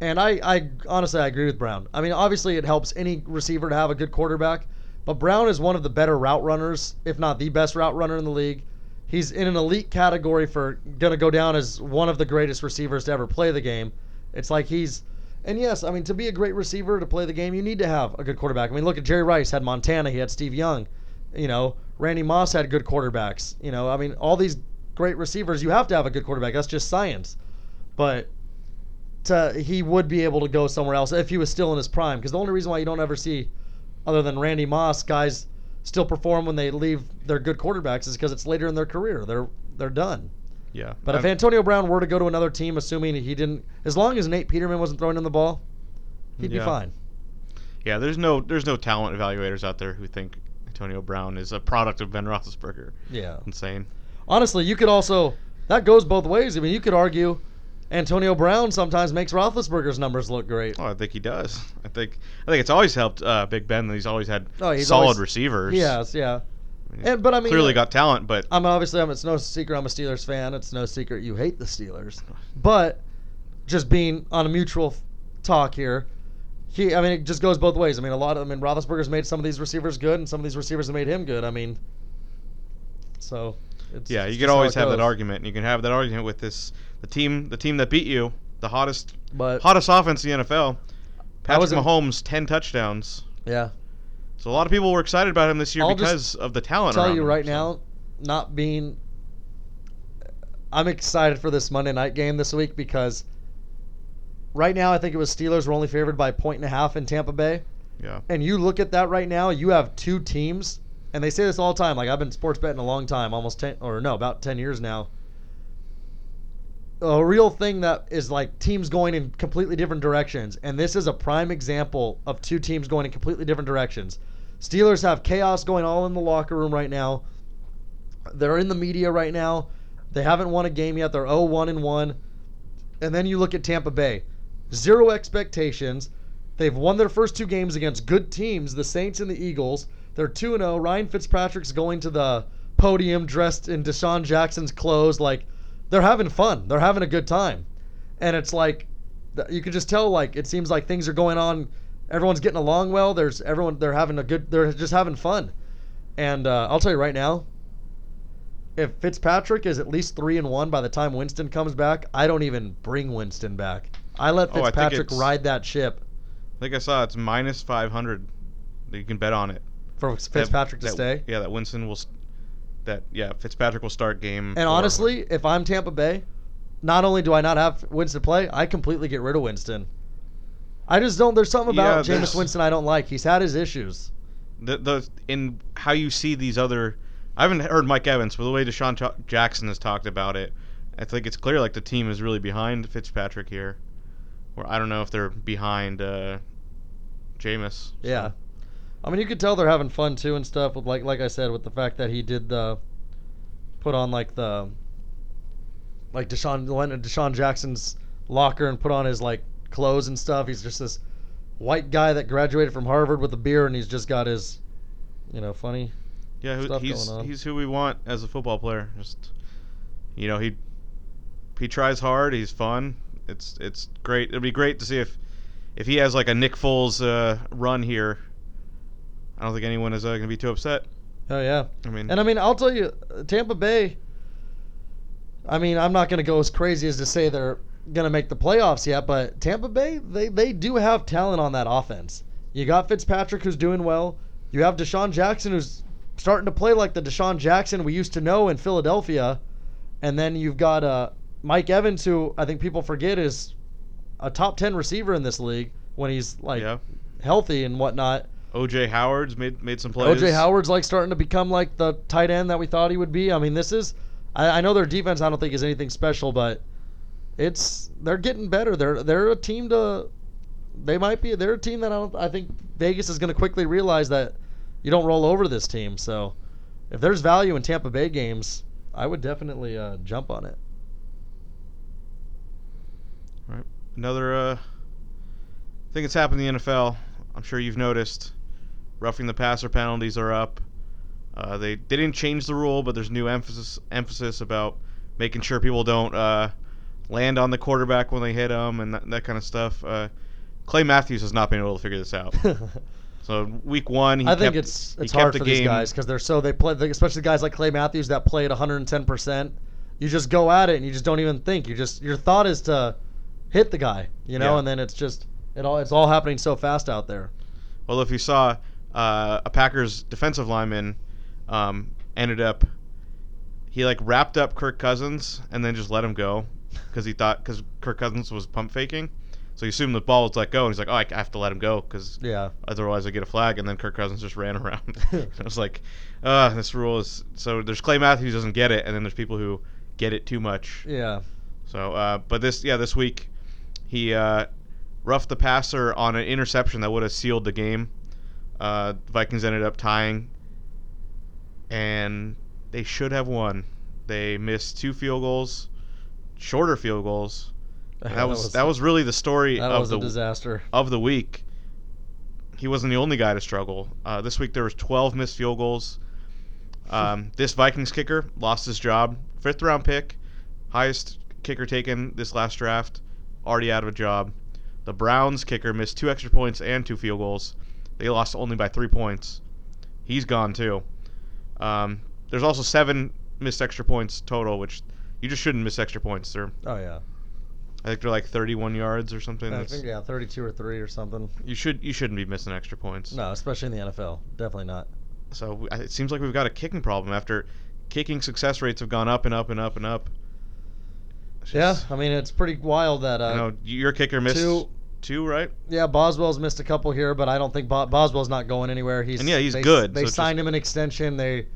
And I, I honestly, I agree with Brown. I mean, obviously, it helps any receiver to have a good quarterback, but Brown is one of the better route runners, if not the best route runner in the league. He's in an elite category for gonna go down as one of the greatest receivers to ever play the game. It's like he's, and yes, I mean to be a great receiver to play the game, you need to have a good quarterback. I mean, look at Jerry Rice had Montana, he had Steve Young, you know, Randy Moss had good quarterbacks. You know, I mean, all these great receivers, you have to have a good quarterback. That's just science. But to, he would be able to go somewhere else if he was still in his prime. Because the only reason why you don't ever see, other than Randy Moss, guys still perform when they leave their good quarterbacks is because it's later in their career. They're they're done. yeah, But if I'm- Antonio Brown were to go to another team, assuming he didn't, as long as Nate Peterman wasn't throwing him the ball, he'd be fine. yeah, there's no there's no talent evaluators out there who think Antonio Brown is a product of Ben Roethlisberger. Yeah. Insane. Honestly, you could also that goes both ways. I mean, you could argue Antonio Brown sometimes makes Roethlisberger's numbers look great. Oh, I think he does. I think I think it's always helped uh, Big Ben that he's always had Oh, he's solid always- receivers. Has, yeah. I mean, And but I mean, clearly uh, got talent, but I'm obviously I'm, it's no secret I'm a Steelers fan. It's no secret you hate the Steelers. But just being on a mutual talk here, he I mean it just goes both ways. I mean a lot of I mean Roethlisberger's made some of these receivers good, and some of these receivers have made him good. I mean, so it's, yeah, you can always have that argument. and You can have that argument with this the team the team that beat you, the hottest But hottest offense in the NFL. Patrick a- Mahomes, ten touchdowns. yeah, So a lot of people were excited about him this year I'll because of the talent. I'll tell you him, right so- now, not being. I'm excited for this Monday night game this week because right now I think it was Steelers were only favored by a point and a half in Tampa Bay. Yeah. and you look at that right now, you have two teams, and they say this all the time. Like I've been sports betting a long time, almost ten or no, about ten years now. A real thing that is like teams going in completely different directions, and this is a prime example of two teams going in completely different directions. Steelers have chaos going all in the locker room right now. They're in the media right now. They haven't won a game yet. They're 0-1 and 1. And then you look at Tampa Bay. Zero expectations. They've won their first two games against good teams, the Saints and the Eagles. They're 2 0. Ryan Fitzpatrick's going to the podium dressed in DeSean Jackson's clothes. Like, they're having fun. They're having a good time. And it's like, you can just tell, like, it seems like things are going on. Everyone's getting along well. There's everyone, they're having a good, they're just having fun. And uh, I'll tell you right now, if Fitzpatrick is at least 3 and 1 by the time Winston comes back, I don't even bring Winston back. I let Oh, I think Fitzpatrick it's- ride that ship I think I saw it's minus five hundred. You can bet on it. for That- Fitzpatrick to that- stay. Yeah, that Winston will. s- that yeah, Fitzpatrick will start game. And four. honestly, if I'm Tampa Bay, not only do I not have Winston play, I completely get rid of Winston. I just don't. There's something about Yeah, Jameis there's- Winston I don't like. He's had his issues. the the in how you see these other. I haven't heard Mike Evans, but the way DeSean Jackson has talked about it, I think it's clear like the team is really behind Fitzpatrick here. Or I don't know if they're behind uh, Jameis. so- Yeah. I mean, you could tell they're having fun too and stuff. With like, like I said, with the fact that he did the put on like the like DeSean DeSean Jackson's locker and put on his like clothes and stuff. He's just this white guy that graduated from Harvard with a beer, and he's just got his, you know, funny. Yeah, who- he's he's who we want as a football player. Just you know, he he tries hard. He's fun. It's it's great. It'd be great to see if if he has like a Nick Foles uh, run here. I don't think anyone is uh, going to be too upset. Oh yeah. I mean, And I mean, I'll tell you, Tampa Bay. I mean, I'm not going to go as crazy as to say they're going to make the playoffs yet, but Tampa Bay, they, they do have talent on that offense. You got Fitzpatrick, who's doing well. You have DeSean Jackson, who's starting to play like the DeSean Jackson we used to know in Philadelphia. And then you've got uh, Mike Evans, who I think people forget is a top 10 receiver in this league when he's like yeah. healthy and whatnot. OJ Howard's made made some plays. OJ Howard's like starting to become like the tight end that we thought he would be. I mean, this is. I, I know their defense. I don't think is anything special, but it's they're getting better. They're they're a team to. They might be. They're a team that I don't. I think Vegas is going to quickly realize that you don't roll over this team. So, if there's value in Tampa Bay games, I would definitely uh, jump on it. Another uh, thing that's happened in the NFL. I'm sure you've noticed. Roughing the passer penalties are up. Uh, they, they didn't change the rule, but there's new emphasis emphasis about making sure people don't uh, land on the quarterback when they hit them and that, that kind of stuff. Uh, Clay Matthews has not been able to figure this out. So week one, he I think kept- it's it's hard the for these game- guys because they're so they play, especially guys like Clay Matthews that play at 110 percent. You just go at it and you just don't even think. You just your thought is to hit the guy, you know, Yeah. and then it's just it all it's all happening so fast out there. Well, if you saw uh, a Packers defensive lineman um, ended up, he like wrapped up Kirk Cousins and then just let him go because he thought because Kirk Cousins was pump faking, so he assumed the ball was let go and he's like, oh, I have to let him go because Yeah. otherwise I get a flag, and then Kirk Cousins just ran around. I was like, uh, this rule is so. There's Clay Matthews doesn't get it, and then there's people who get it too much. Yeah. So, uh, but this, yeah, this week, he uh, roughed the passer on an interception that would have sealed the game. Uh, Vikings ended up tying, and they should have won. They missed two field goals, shorter field goals. And that was that was really the story that of was the disaster. of the week. He wasn't the only guy to struggle. Uh, this week there was 12 missed field goals. Um, this Vikings kicker lost his job, fifth round pick, highest kicker taken this last draft, already out of a job. The Browns kicker missed two extra points and two field goals. They lost only by three points. He's gone too. Um, there's also seven missed extra points total, which you just shouldn't miss extra points. They're Oh yeah. I think they're like 31 yards or something. I think yeah, 32 or three or something. you should you shouldn't be missing extra points. No, especially in the NFL. Definitely not. So it seems like we've got a kicking problem after kicking success rates have gone up and up and up and up. It's Yeah, I mean it's pretty wild that uh, I know your kicker missed two- two, right? Yeah, Boswell's missed a couple here, but I don't think Bo- Boswell's not going anywhere. He's And yeah, he's they, good, They so signed him an extension. They,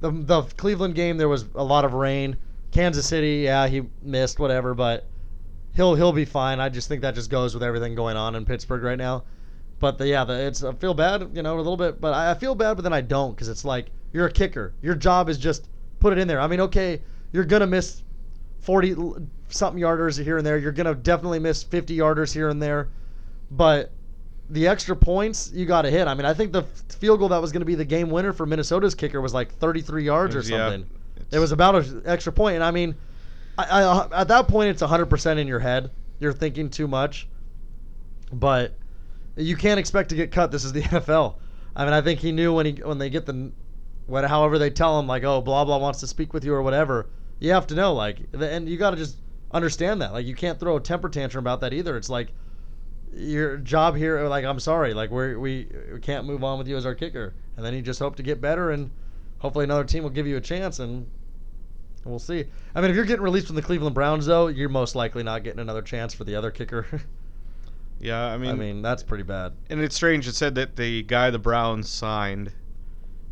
the the Cleveland game there was a lot of rain. Kansas City, yeah, he missed whatever, but he'll he'll be fine. I just think that just goes with everything going on in Pittsburgh right now. But the, yeah, the, it's I feel bad, you know, a little bit, but I, I feel bad, but then I don't because it's like you're a kicker. Your job is just put it in there. I mean, okay, you're gonna miss 40 something yarders here and there. You're gonna definitely miss 50 yarders here and there, but the extra points you got to hit. I mean, I think the field goal that was going to be the game winner for Minnesota's kicker was like 33 yards or was- yeah, something. it's- It was about an extra point. and I mean, I, I, uh, at that point it's 100% in your head. You're thinking too much, but you can't expect to get cut. This is the NFL. I mean, I think he knew when he when they get the, what however they tell him like, oh, blah blah wants to speak with you or whatever. You have to know like, and you got to just understand that. Like, you can't throw a temper tantrum about that either. It's like your job here like i'm sorry like we're, we we can't move on with you as our kicker and then you just hope to get better and hopefully another team will give you a chance, and we'll see. I mean, if you're getting released from the Cleveland Browns, though, you're most likely not getting another chance for the other kicker. Yeah, I mean, I mean, that's pretty bad. and it's strange. It said that the guy the Browns signed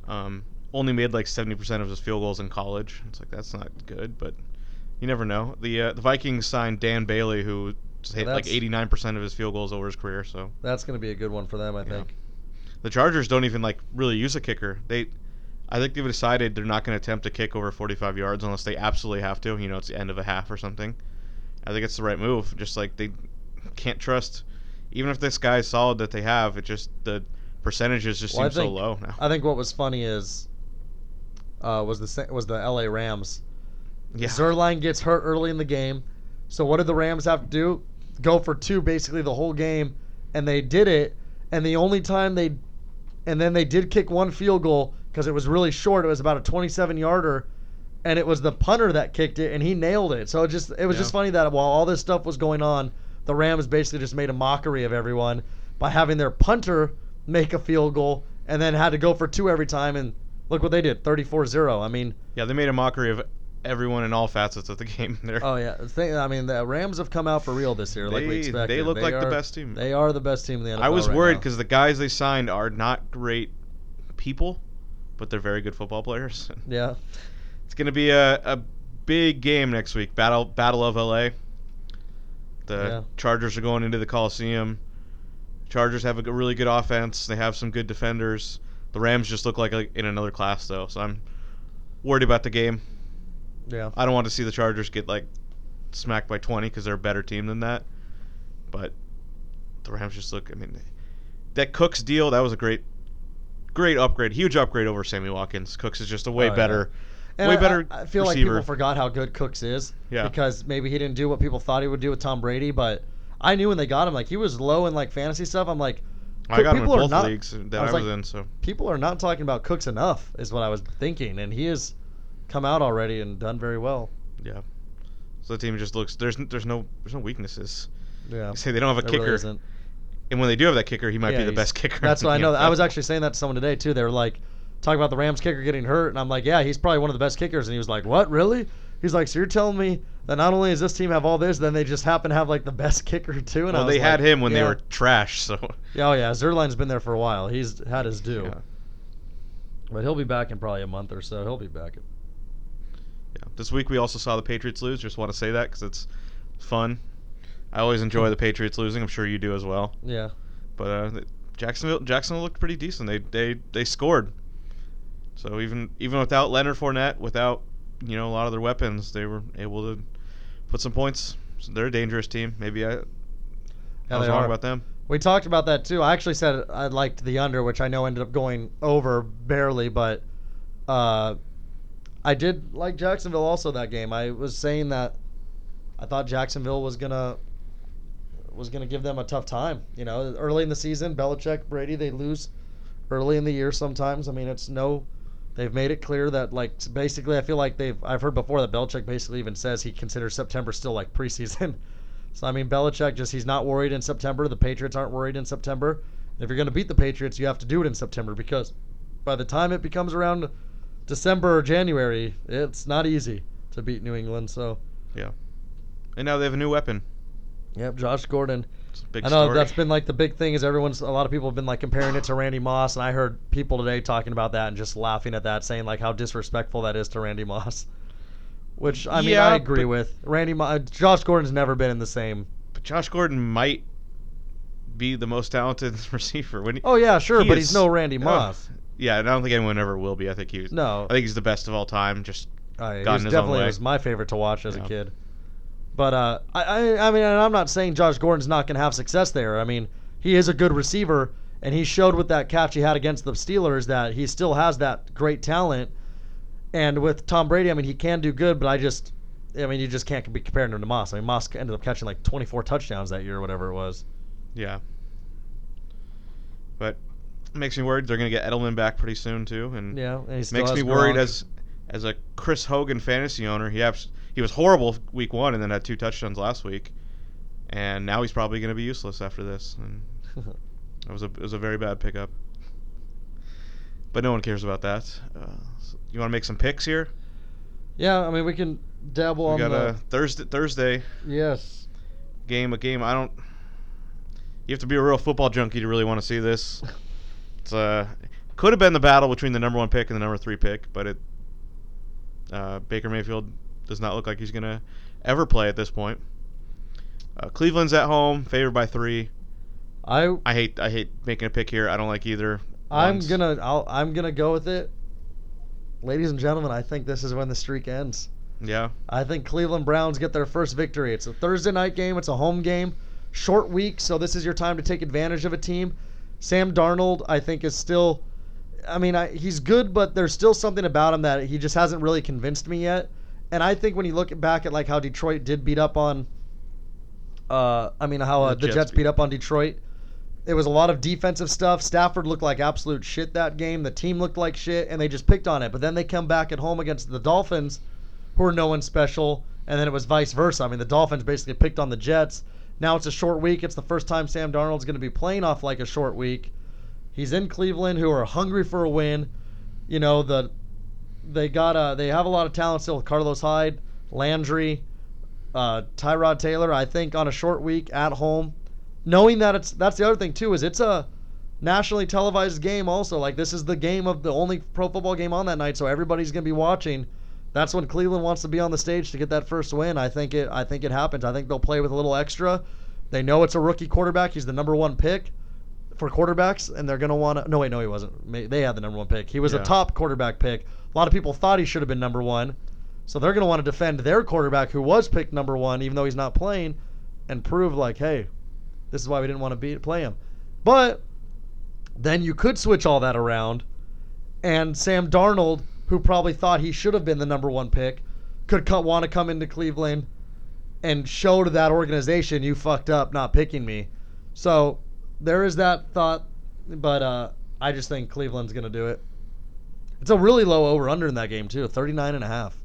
um, only made like seventy percent of his field goals in college. It's like that's not good, but you never know. The uh, the Vikings signed Dan Bailey, who just hit like eighty nine percent of his field goals over his career. So That's going to be a good one for them, I Yeah. think. the Chargers don't even like really use a kicker. They, I think they've decided they're not going to attempt to kick over forty five yards unless they absolutely have to. You know, it's the end of a half or something. I think it's the right move. Just like they can't trust, even if this guy's solid that they have, it just the percentages just Well, seem so low now. I think what was funny is uh, was the was the L.A. Rams. Yeah. Zuerlein gets hurt early in the game, so what did the Rams have to do? Go for two basically the whole game, and they did it. And the only time they, and then they did kick one field goal because it was really short. It was about a 27 yarder, and it was the punter that kicked it, and he nailed it. So it just it was just funny that while all this stuff was going on, the Rams basically just made a mockery of everyone by having their punter make a field goal and then had to go for two every time. And look what they did, 34-0. I mean. Yeah, they made a mockery of everyone in all facets of the game there. Oh yeah, thing, I mean the Rams have come out for real this year, like we They- expected. they look like the best team. They are the best team in the NFL. I was right worried because the guys they signed are not great people, but they're very good football players. yeah, It's going to be a, a big game next week. Battle Battle of LA. The Yeah. Chargers are going into the Coliseum. Chargers have a really good offense. They have some good defenders. The Rams just look like a, in another class though, so I'm worried about the game. yeah, I don't want to see the Chargers get like smacked by 20 because they're a better team than that. But the Rams just look. I mean, that Cooks deal that was a great, great upgrade, huge upgrade over Sammy Watkins. Cooks is just a way Oh, yeah. better, And way I- better I, I feel like people forgot how good Cooks is. Yeah. Because maybe he didn't do what people thought he would do with Tom Brady, but I knew when they got him, like he was low in like fantasy stuff. I'm like, I got him in people are both not- leagues that I I was was, like- in. So people are not talking about Cooks enough, is what I was thinking, and he has come out already and done very well. yeah, so the team just looks. There's there's no there's no weaknesses. Yeah. They say they don't have a really kicker, isn't. and when they do have that kicker, he might Yeah, be the best kicker. That's what I know. I was actually saying that to someone today too. They were like talking about the Rams kicker getting hurt, and I'm like, yeah, he's probably one of the best kickers. And he was like, what, really? He's like, so you're telling me that not only does this team have all this, then they just happen to have like the best kicker too? And I Well, they had him when they were trash. So Yeah, oh yeah, Zuerlein's been there for a while. He's had his due, yeah. but he'll be back in probably a month or so. He'll be back. Yeah. This week we also saw the Patriots lose. Just want to say that because it's fun. I always enjoy the Patriots losing. I'm sure you do as well. Yeah, But uh, Jacksonville, Jacksonville looked pretty decent. They they they scored. So even even without Leonard Fournette, without you know a lot of their weapons, they were able to put some points. So they're a dangerous team. Maybe I, yeah, I was wrong are. about them. We talked about that too. I actually said I liked the under, which I know ended up going over barely, but uh, I did like Jacksonville also that game. I was saying that I thought Jacksonville was gonna was gonna give them a tough time. You know, early in the season, Belichick, Brady, they lose early in the year sometimes. I mean, it's no. They've made it clear that like basically, I feel like they've. I've heard before that Belichick basically even says he considers September still like preseason. So I mean, Belichick just he's not worried in September. The Patriots aren't worried in September. If you're going to beat the Patriots, you have to do it in September because by the time it becomes around December or January, it's not easy to beat New England. So, yeah, And now they have a new weapon. yep, Josh Gordon. It's a big I know story. that's been like the big thing is everyone's a lot of people have been like comparing it to Randy Moss, and I heard people today talking about that and just laughing at that, saying like how disrespectful that is to Randy Moss. Which I mean Yeah, I agree but- with. Randy Moss, Josh Gordon's never been in the same. But Josh Gordon might be the most talented receiver. When he, Oh yeah, sure, He but is- he's no Randy Moss. yeah, and I don't think anyone ever will be. I think he's. No. I think he's the best of all time. Just Uh, he gotten was definitely was my favorite to watch as a kid. But uh, I, I, I mean, and I'm not saying Josh Gordon's not going to have success there. I mean, he is a good receiver, and he showed with that catch he had against the Steelers that he still has that great talent. And with Tom Brady, I mean, he can do good, but I just, I mean, you just can't be comparing him to Moss. I mean, Moss ended up catching like 24 touchdowns that year or whatever it was. yeah. But makes me worried. They're gonna get Edelman back pretty soon too, and Yeah, and he still makes has me worried as as a Chris Hogan fantasy owner. He abs- he was horrible week one, and then had two touchdowns last week, and now he's probably gonna be useless after this. And it was a it was a very bad pickup. but no one cares about that. Uh, so you want to make some picks here? Yeah, I mean we can dabble We on got the a Thursday Thursday yes. game. A game. I don't. You have to be a real football junkie to really want to see this. It's uh, could have been the battle between the number one pick and the number three pick, but it. Uh, Baker Mayfield does not look like he's gonna ever play at this point. Uh, Cleveland's at home, favored by three. I I hate I hate making a pick here. I don't like either. I'm ones. gonna I'll, I'm gonna go with it. Ladies and gentlemen, I think this is when the streak ends. Yeah. I think Cleveland Browns get their first victory. It's a Thursday night game. It's a home game, short week, so this is your time to take advantage of a team. Sam Darnold, I think, is still. I mean, I, he's good, but there's still something about him that he just hasn't really convinced me yet. And I think when you look back at like how Detroit did beat up on, uh, I mean how uh, The Jets Jets beat- beat up on Detroit. It was a lot of defensive stuff. Stafford looked like absolute shit that game. The team looked like shit, and they just picked on it. But then they come back at home against the Dolphins, who are no one special, and then it was vice versa. I mean, the Dolphins basically picked on the Jets. Now it's a short week. It's the first time Sam Darnold's going to be playing off like a short week. He's in Cleveland, who are hungry for a win. You know the they got uh they have a lot of talent still Carlos Hyde, Landry, uh, Tyrod Taylor. I think on a short week at home, knowing that it's that's the other thing too is it's a nationally televised game also. Like this is the game of the only pro football game on that night, so everybody's gonna be watching. That's when Cleveland wants to be on the stage to get that first win. I think it I think it happens. I think they'll play with a little extra. They know it's a rookie quarterback. He's the number one pick for quarterbacks, and they're gonna want to. No, wait, no, he wasn't. They had the number one pick. He was Yeah. a top quarterback pick. A lot of people thought he should have been number one, so they're gonna want to defend their quarterback who was picked number one, even though he's not playing, and prove like, hey, this is why we didn't want to beat play him. But then you could switch all that around, and Sam Darnold, who probably thought he should have been the number one pick, could co- want to come into Cleveland and show to that organization you fucked up not picking me. So there is that thought, but uh, I just think Cleveland's going to do it. It's a really low over under in that game too, 39 and a half.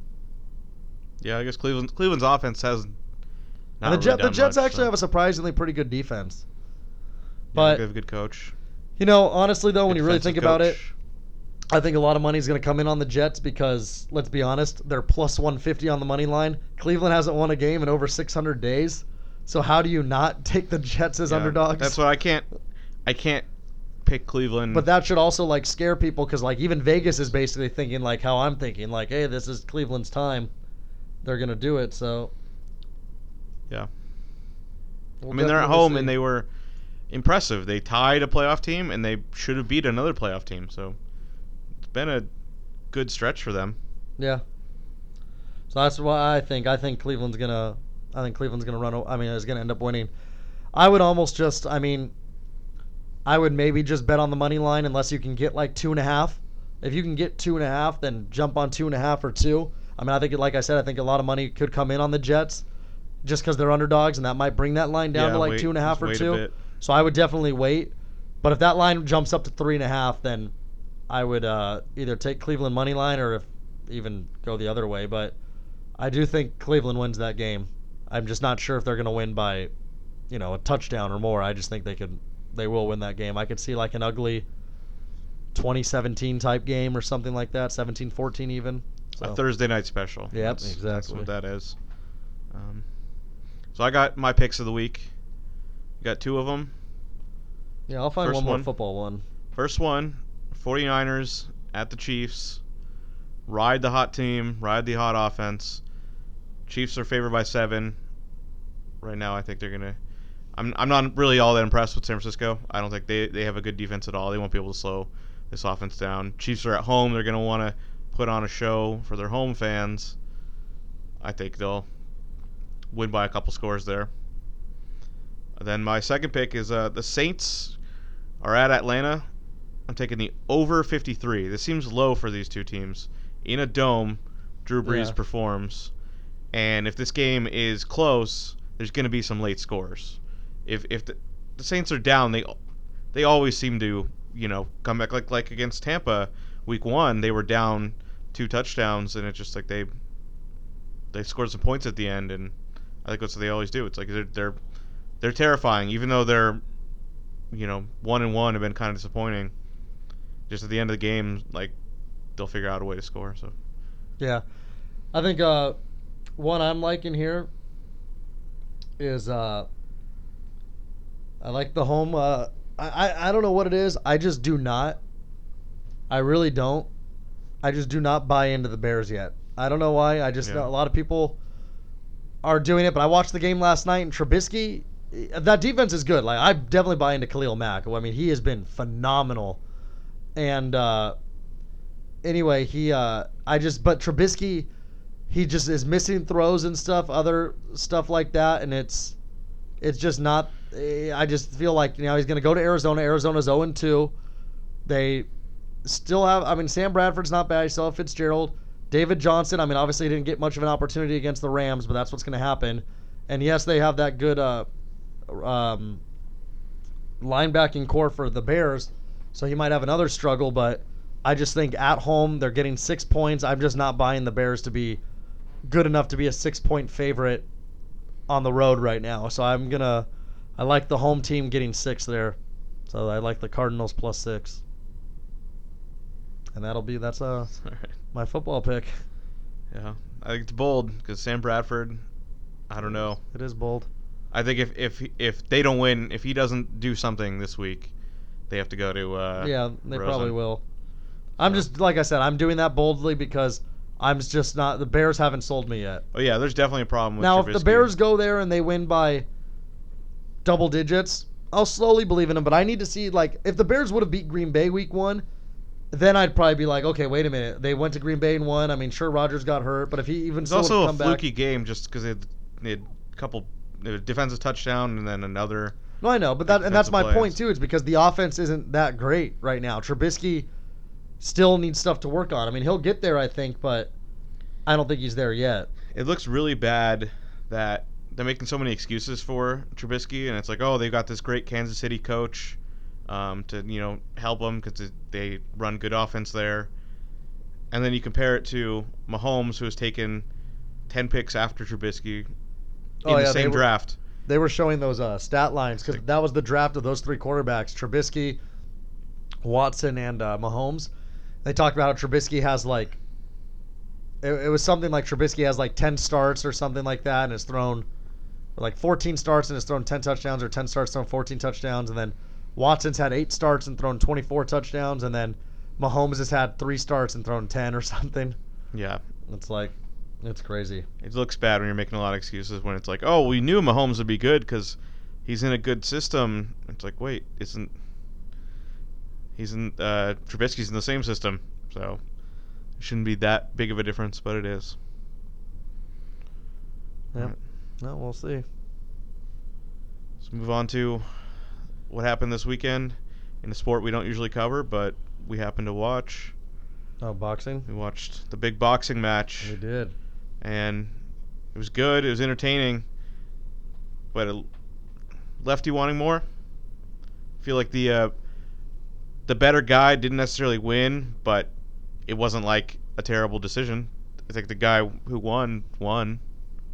Yeah, I guess Cleveland Cleveland's offense has. And the, Jet, the Jets actually have a surprisingly pretty good defense. but have a good coach. You know, honestly though, when you really think about it. I think a lot of money is going to come in on the Jets because, let's be honest, they're plus 150 on the money line. Cleveland hasn't won a game in over 600 days. So how do you not take the Jets as Yeah, underdogs? That's why I can't. I can't pick Cleveland. But that should also like scare people because like even Vegas is basically thinking like how I'm thinking like, hey, this is Cleveland's time. They're gonna do it. So. Yeah. I mean, they're at home and they were impressive. They tied a playoff team and they should have beat another playoff team. So it's been a good stretch for them. Yeah. So that's why I think. I think Cleveland's gonna. I think Cleveland's gonna run. I mean, is gonna end up winning. I would almost just. I mean, I would maybe just bet on the money line unless you can get like two and a half. If you can get two and a half, then jump on two and a half or two. I mean, I think, like I said, I think a lot of money could come in on the Jets, just because they're underdogs, and that might bring that line down Yeah, to like wait- two and a half or a two. So I would definitely wait. But if that line jumps up to three and a half, then I would uh, either take Cleveland money line or if even go the other way. But I do think Cleveland wins that game. I'm just not sure if they're going to win by, you know, a touchdown or more. I just think they could, they will win that game. I could see like an ugly 2017 type game or something like that, 17-14 even. So. A Thursday night special. Yep, That's- That's exactly. what that is. Um, so I got my picks of the week. You Got two of them. yeah, I'll find first one more one. football one. First one, 49ers at the Chiefs. Ride the hot team, ride the hot offense. Chiefs are favored by seven. Right now, I think they're gonna. I'm I'm not really all that impressed with San Francisco. I don't think they, they have a good defense at all. They won't be able to slow this offense down. Chiefs are at home. They're gonna want to put on a show for their home fans. I think they'll win by a couple scores there. Then my second pick is uh, the Saints are at Atlanta. I'm taking the over 53. This seems low for these two teams. In a dome, Drew Brees Yeah. performs, and if this game is close, there's going to be some late scores. If if the, the Saints are down, they they always seem to you know come back like like against Tampa week one. They were down two touchdowns, and it's just like they they scored some points at the end, and I think that's what they always do. It's like they're they're they're terrifying, even though they're you know one and one have been kind of disappointing. just at the end of the game, like they'll figure out a way to score. So Yeah, I think uh, one I'm liking here is uh, I like the home. Uh, I, I I don't know what it is. I just do not. I really don't. I just do not buy into the Bears yet. I don't know why. I just Yeah. a lot of people are doing it, but I watched the game last night and Trubisky. That defense is good. Like I definitely buy into Khalil Mack. I mean, he has been phenomenal. And uh, anyway, he uh, I just but Trubisky, he just is missing throws and stuff, other stuff like that, and it's it's just not. eh, I just feel like you know he's going to go to Arizona. Arizona's 0 2. They still have. I mean, Sam Bradford's not bad. You still have Fitzgerald, David Johnson. I mean, obviously he didn't get much of an opportunity against the Rams, but that's what's going to happen. And yes, they have that good uh, um, linebacking core for the Bears, so he might have another struggle. But I just think at home they're getting six points. I'm just not buying the Bears to be good enough to be a six point favorite on the road right now. So I'm gonna. I like the home team getting six there. So I like the Cardinals plus six. And that'll be that's uh right. my football pick. yeah, I think it's bold because Sam Bradford. I don't know. It is bold. I think if if if they don't win, if he doesn't do something this week, they have to go to. Uh, yeah, they Rosen. probably will. I'm So- just like I said, I'm doing that boldly because I'm just not the Bears haven't sold me yet. Oh yeah, there's definitely a problem with Now if the Bears go there and they win by double digits, I'll slowly believe in them, but I need to see like if the Bears would have beat Green Bay week 1, then I'd probably be like, okay, wait a minute. They went to Green Bay and won. I mean, sure Rodgers got hurt, but if he even It's also a come back, fluky game just because they, had- they had a couple a defensive touchdown and then another. No, I know, but that and that's my point too. It's because the offense isn't that great right now. Trubisky still needs stuff to work on. I mean, he'll get there, I think, but I don't think he's there yet. It looks really bad that they're making so many excuses for Trubisky, and it's like, oh, they've got this great Kansas City coach um, to you know help them because they run good offense there, and then you compare it to Mahomes, who has taken ten picks after Trubisky in Oh, the yeah, they same were- draft. They were showing those uh, stat lines because that was the draft of those three quarterbacks: Trubisky, Watson, and uh, Mahomes. They talked about how Trubisky has like, it, it was something like Trubisky has like ten starts or something like that, and has thrown like 14 starts and has thrown 10 touchdowns, or 10 starts thrown 14 touchdowns, and then Watson's had eight starts and thrown 24 touchdowns, and then Mahomes has had three starts and thrown 10 or something. Yeah, It's like, it's crazy. it looks bad when you're making a lot of excuses when it's like, oh, we knew Mahomes would be good because he's in a good system. It's like, wait, isn't he's in uh, Trubisky's in the same system, so it shouldn't be that big of a difference, but it is. Yeah. No, we'll see. Let's move on to what happened this weekend in a sport we don't usually cover, but we happened to watch. Oh, boxing. We watched the big boxing match. We did. and it was good. It was entertaining, but it left you wanting more. I feel like the uh, the better guy didn't necessarily win, but it wasn't like a terrible decision. I think the guy who won won.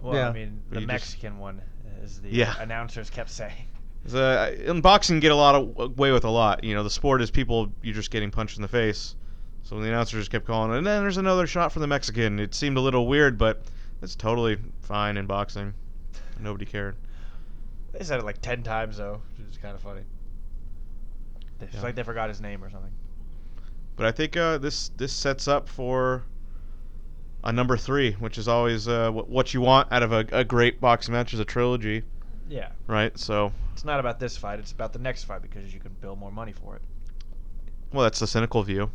Well, Yeah. I mean, the you just- Mexican one, as the Yeah. announcers kept saying. The, uh, in boxing, get a lot of uh, away with a lot. You know, the sport is people you're just getting punched in the face. So when the announcers kept calling, and then there's another shot from the Mexican. It seemed a little weird, but it's totally fine in boxing. Nobody cared. They said it like ten times though, which is kind of funny. It's Yeah. like they forgot his name or something. But I think uh, this this sets up for a number three, which is always uh, what, what you want out of a, a great boxing match is a trilogy, Yeah. right? So, It's not about this fight; it's about the next fight because you can bill more money for it. well, that's the cynical view.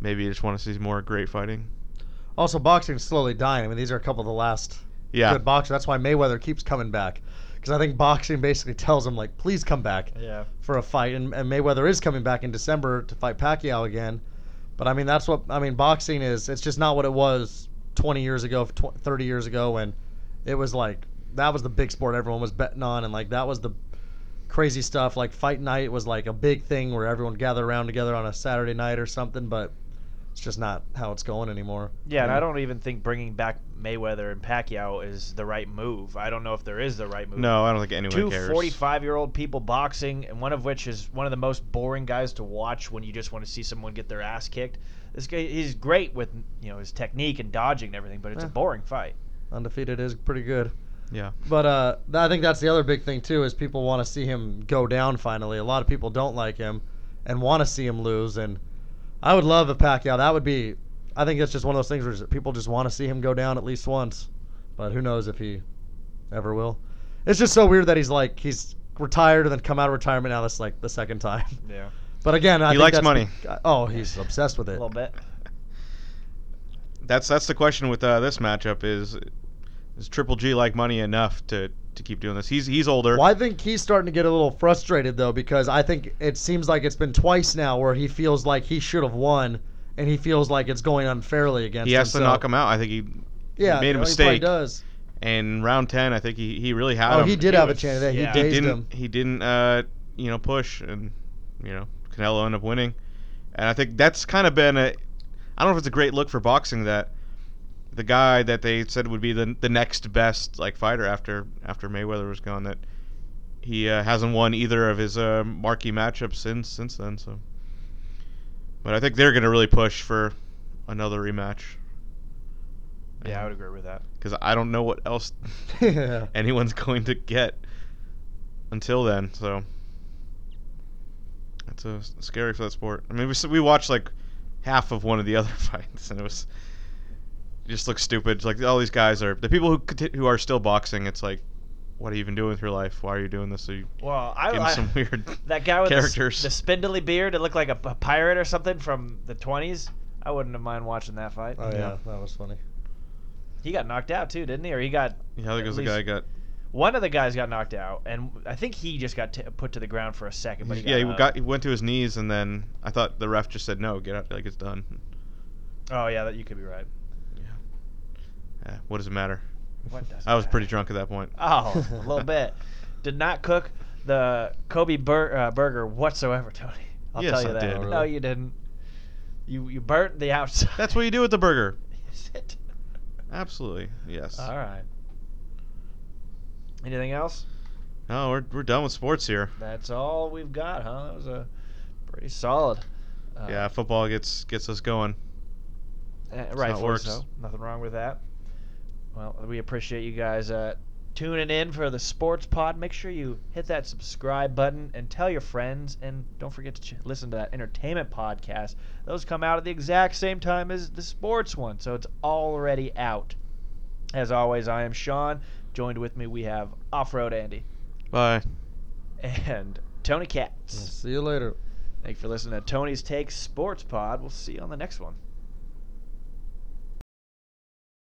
Maybe you just want to see more great fighting. Also, boxing's slowly dying. I mean, these are a couple of the last Yeah, good boxers. That's why Mayweather keeps coming back. Because I think boxing basically tells him, like, please come back Yeah. for a fight. And, and Mayweather is coming back in December to fight Pacquiao again. But I mean, that's what I mean. Boxing is. It's just not what it was 20 years ago, tw- 30 years ago, when it was like that was the big sport everyone was betting on, and like that was the crazy stuff. Like fight night was like a big thing where everyone gathered around together on a Saturday night or something. But It's just not how it's going anymore. Yeah, and I don't even think bringing back Mayweather and Pacquiao is the right move. I don't know if there is the right move. No, I don't think anyone Two cares. 45 year old people boxing, and one of which is one of the most boring guys to watch when you just want to see someone get their ass kicked. This guy, he's great with you know his technique and dodging and everything, but it's a boring fight. Undefeated is pretty good. Yeah. But uh, th- I think that's the other big thing too is people want to see him go down finally. A lot of people don't like him and want to see him lose. And I would love a Pacquiao. That would be. I think it's just one of those things where people just want to see him go down at least once. But who knows if he ever will. It's just so weird that he's like he's retired and then come out of retirement now. That's like the second time. Yeah, But again, I He think likes that's money. be- oh, he's obsessed with it. a little bit. That's that's the question with uh, this matchup is is Triple G like money enough to to keep doing this? He's he's older. Well, I think he's starting to get a little frustrated though because I think it seems like it's been twice now where he feels like he should have won and he feels like it's going unfairly against He him. has to So- knock him out. I think he Yeah, made a well, He mistake. does. And round ten. I think he, he really had Oh, him. he did He have a was- chance. He yeah. He dazed didn't him. he didn't uh you know push and you know Canelo ended up winning, and I think that's kind of been a I don't know if it's a great look for boxing that the guy that they said would be the the next best like fighter after after Mayweather was gone that he uh, hasn't won either of his uh, marquee matchups since since then. So, but I think they're gonna really push for another rematch Yeah, I would agree with that. because I don't know what else yeah. anyone's going to get until then. So it's uh, scary for that sport. I mean, we s- we watched like half of one of the other fights, and it was it just looks stupid. It's like all these guys are the people who who are still boxing. It's like, what are you even doing with your life? Why are you doing this? So you Well, I, give 'em I some weird that guy with the characters. The, spindly beard, it looked like a, a pirate or something from the 20s. I wouldn't have mind watching that fight. Oh yeah, Yeah. that was funny. He got knocked out too, didn't he? Or he got yeah, I think it was the guy got one of the guys got knocked out, and I think he just got t- put to the ground for a second. But he yeah he got, up. got uh, he went to his knees, and then I thought the ref just said no, get out, like it's done. Oh yeah, that you could be right. Yeah, what does it matter? What does I was pretty drunk at that point. Oh, a little bit. Did not cook the Kobe bur- uh, burger whatsoever, Tony. I'll Yes, tell you I that. did. Oh, No, you didn't. You you burnt the outside. That's what you do with the burger. Is it? Absolutely, yes. All right. Anything else? No, we're we're done with sports here. That's all we've got, huh? That was a pretty solid. Uh, yeah, football gets gets us going. rightfully works. so. Nothing wrong with that. Well, we appreciate you guys uh, tuning in for the Sports Pod. Make sure you hit that subscribe button and tell your friends. And don't forget to ch- listen to that entertainment podcast. Those come out at the exact same time as the sports one, so it's already out. As always, I am Sean. Joined with me, we have Off Road Andy Bye. and Tony Katz. See you later. Thank you for listening to Tony's Take Sports Pod. We'll see you on the next one.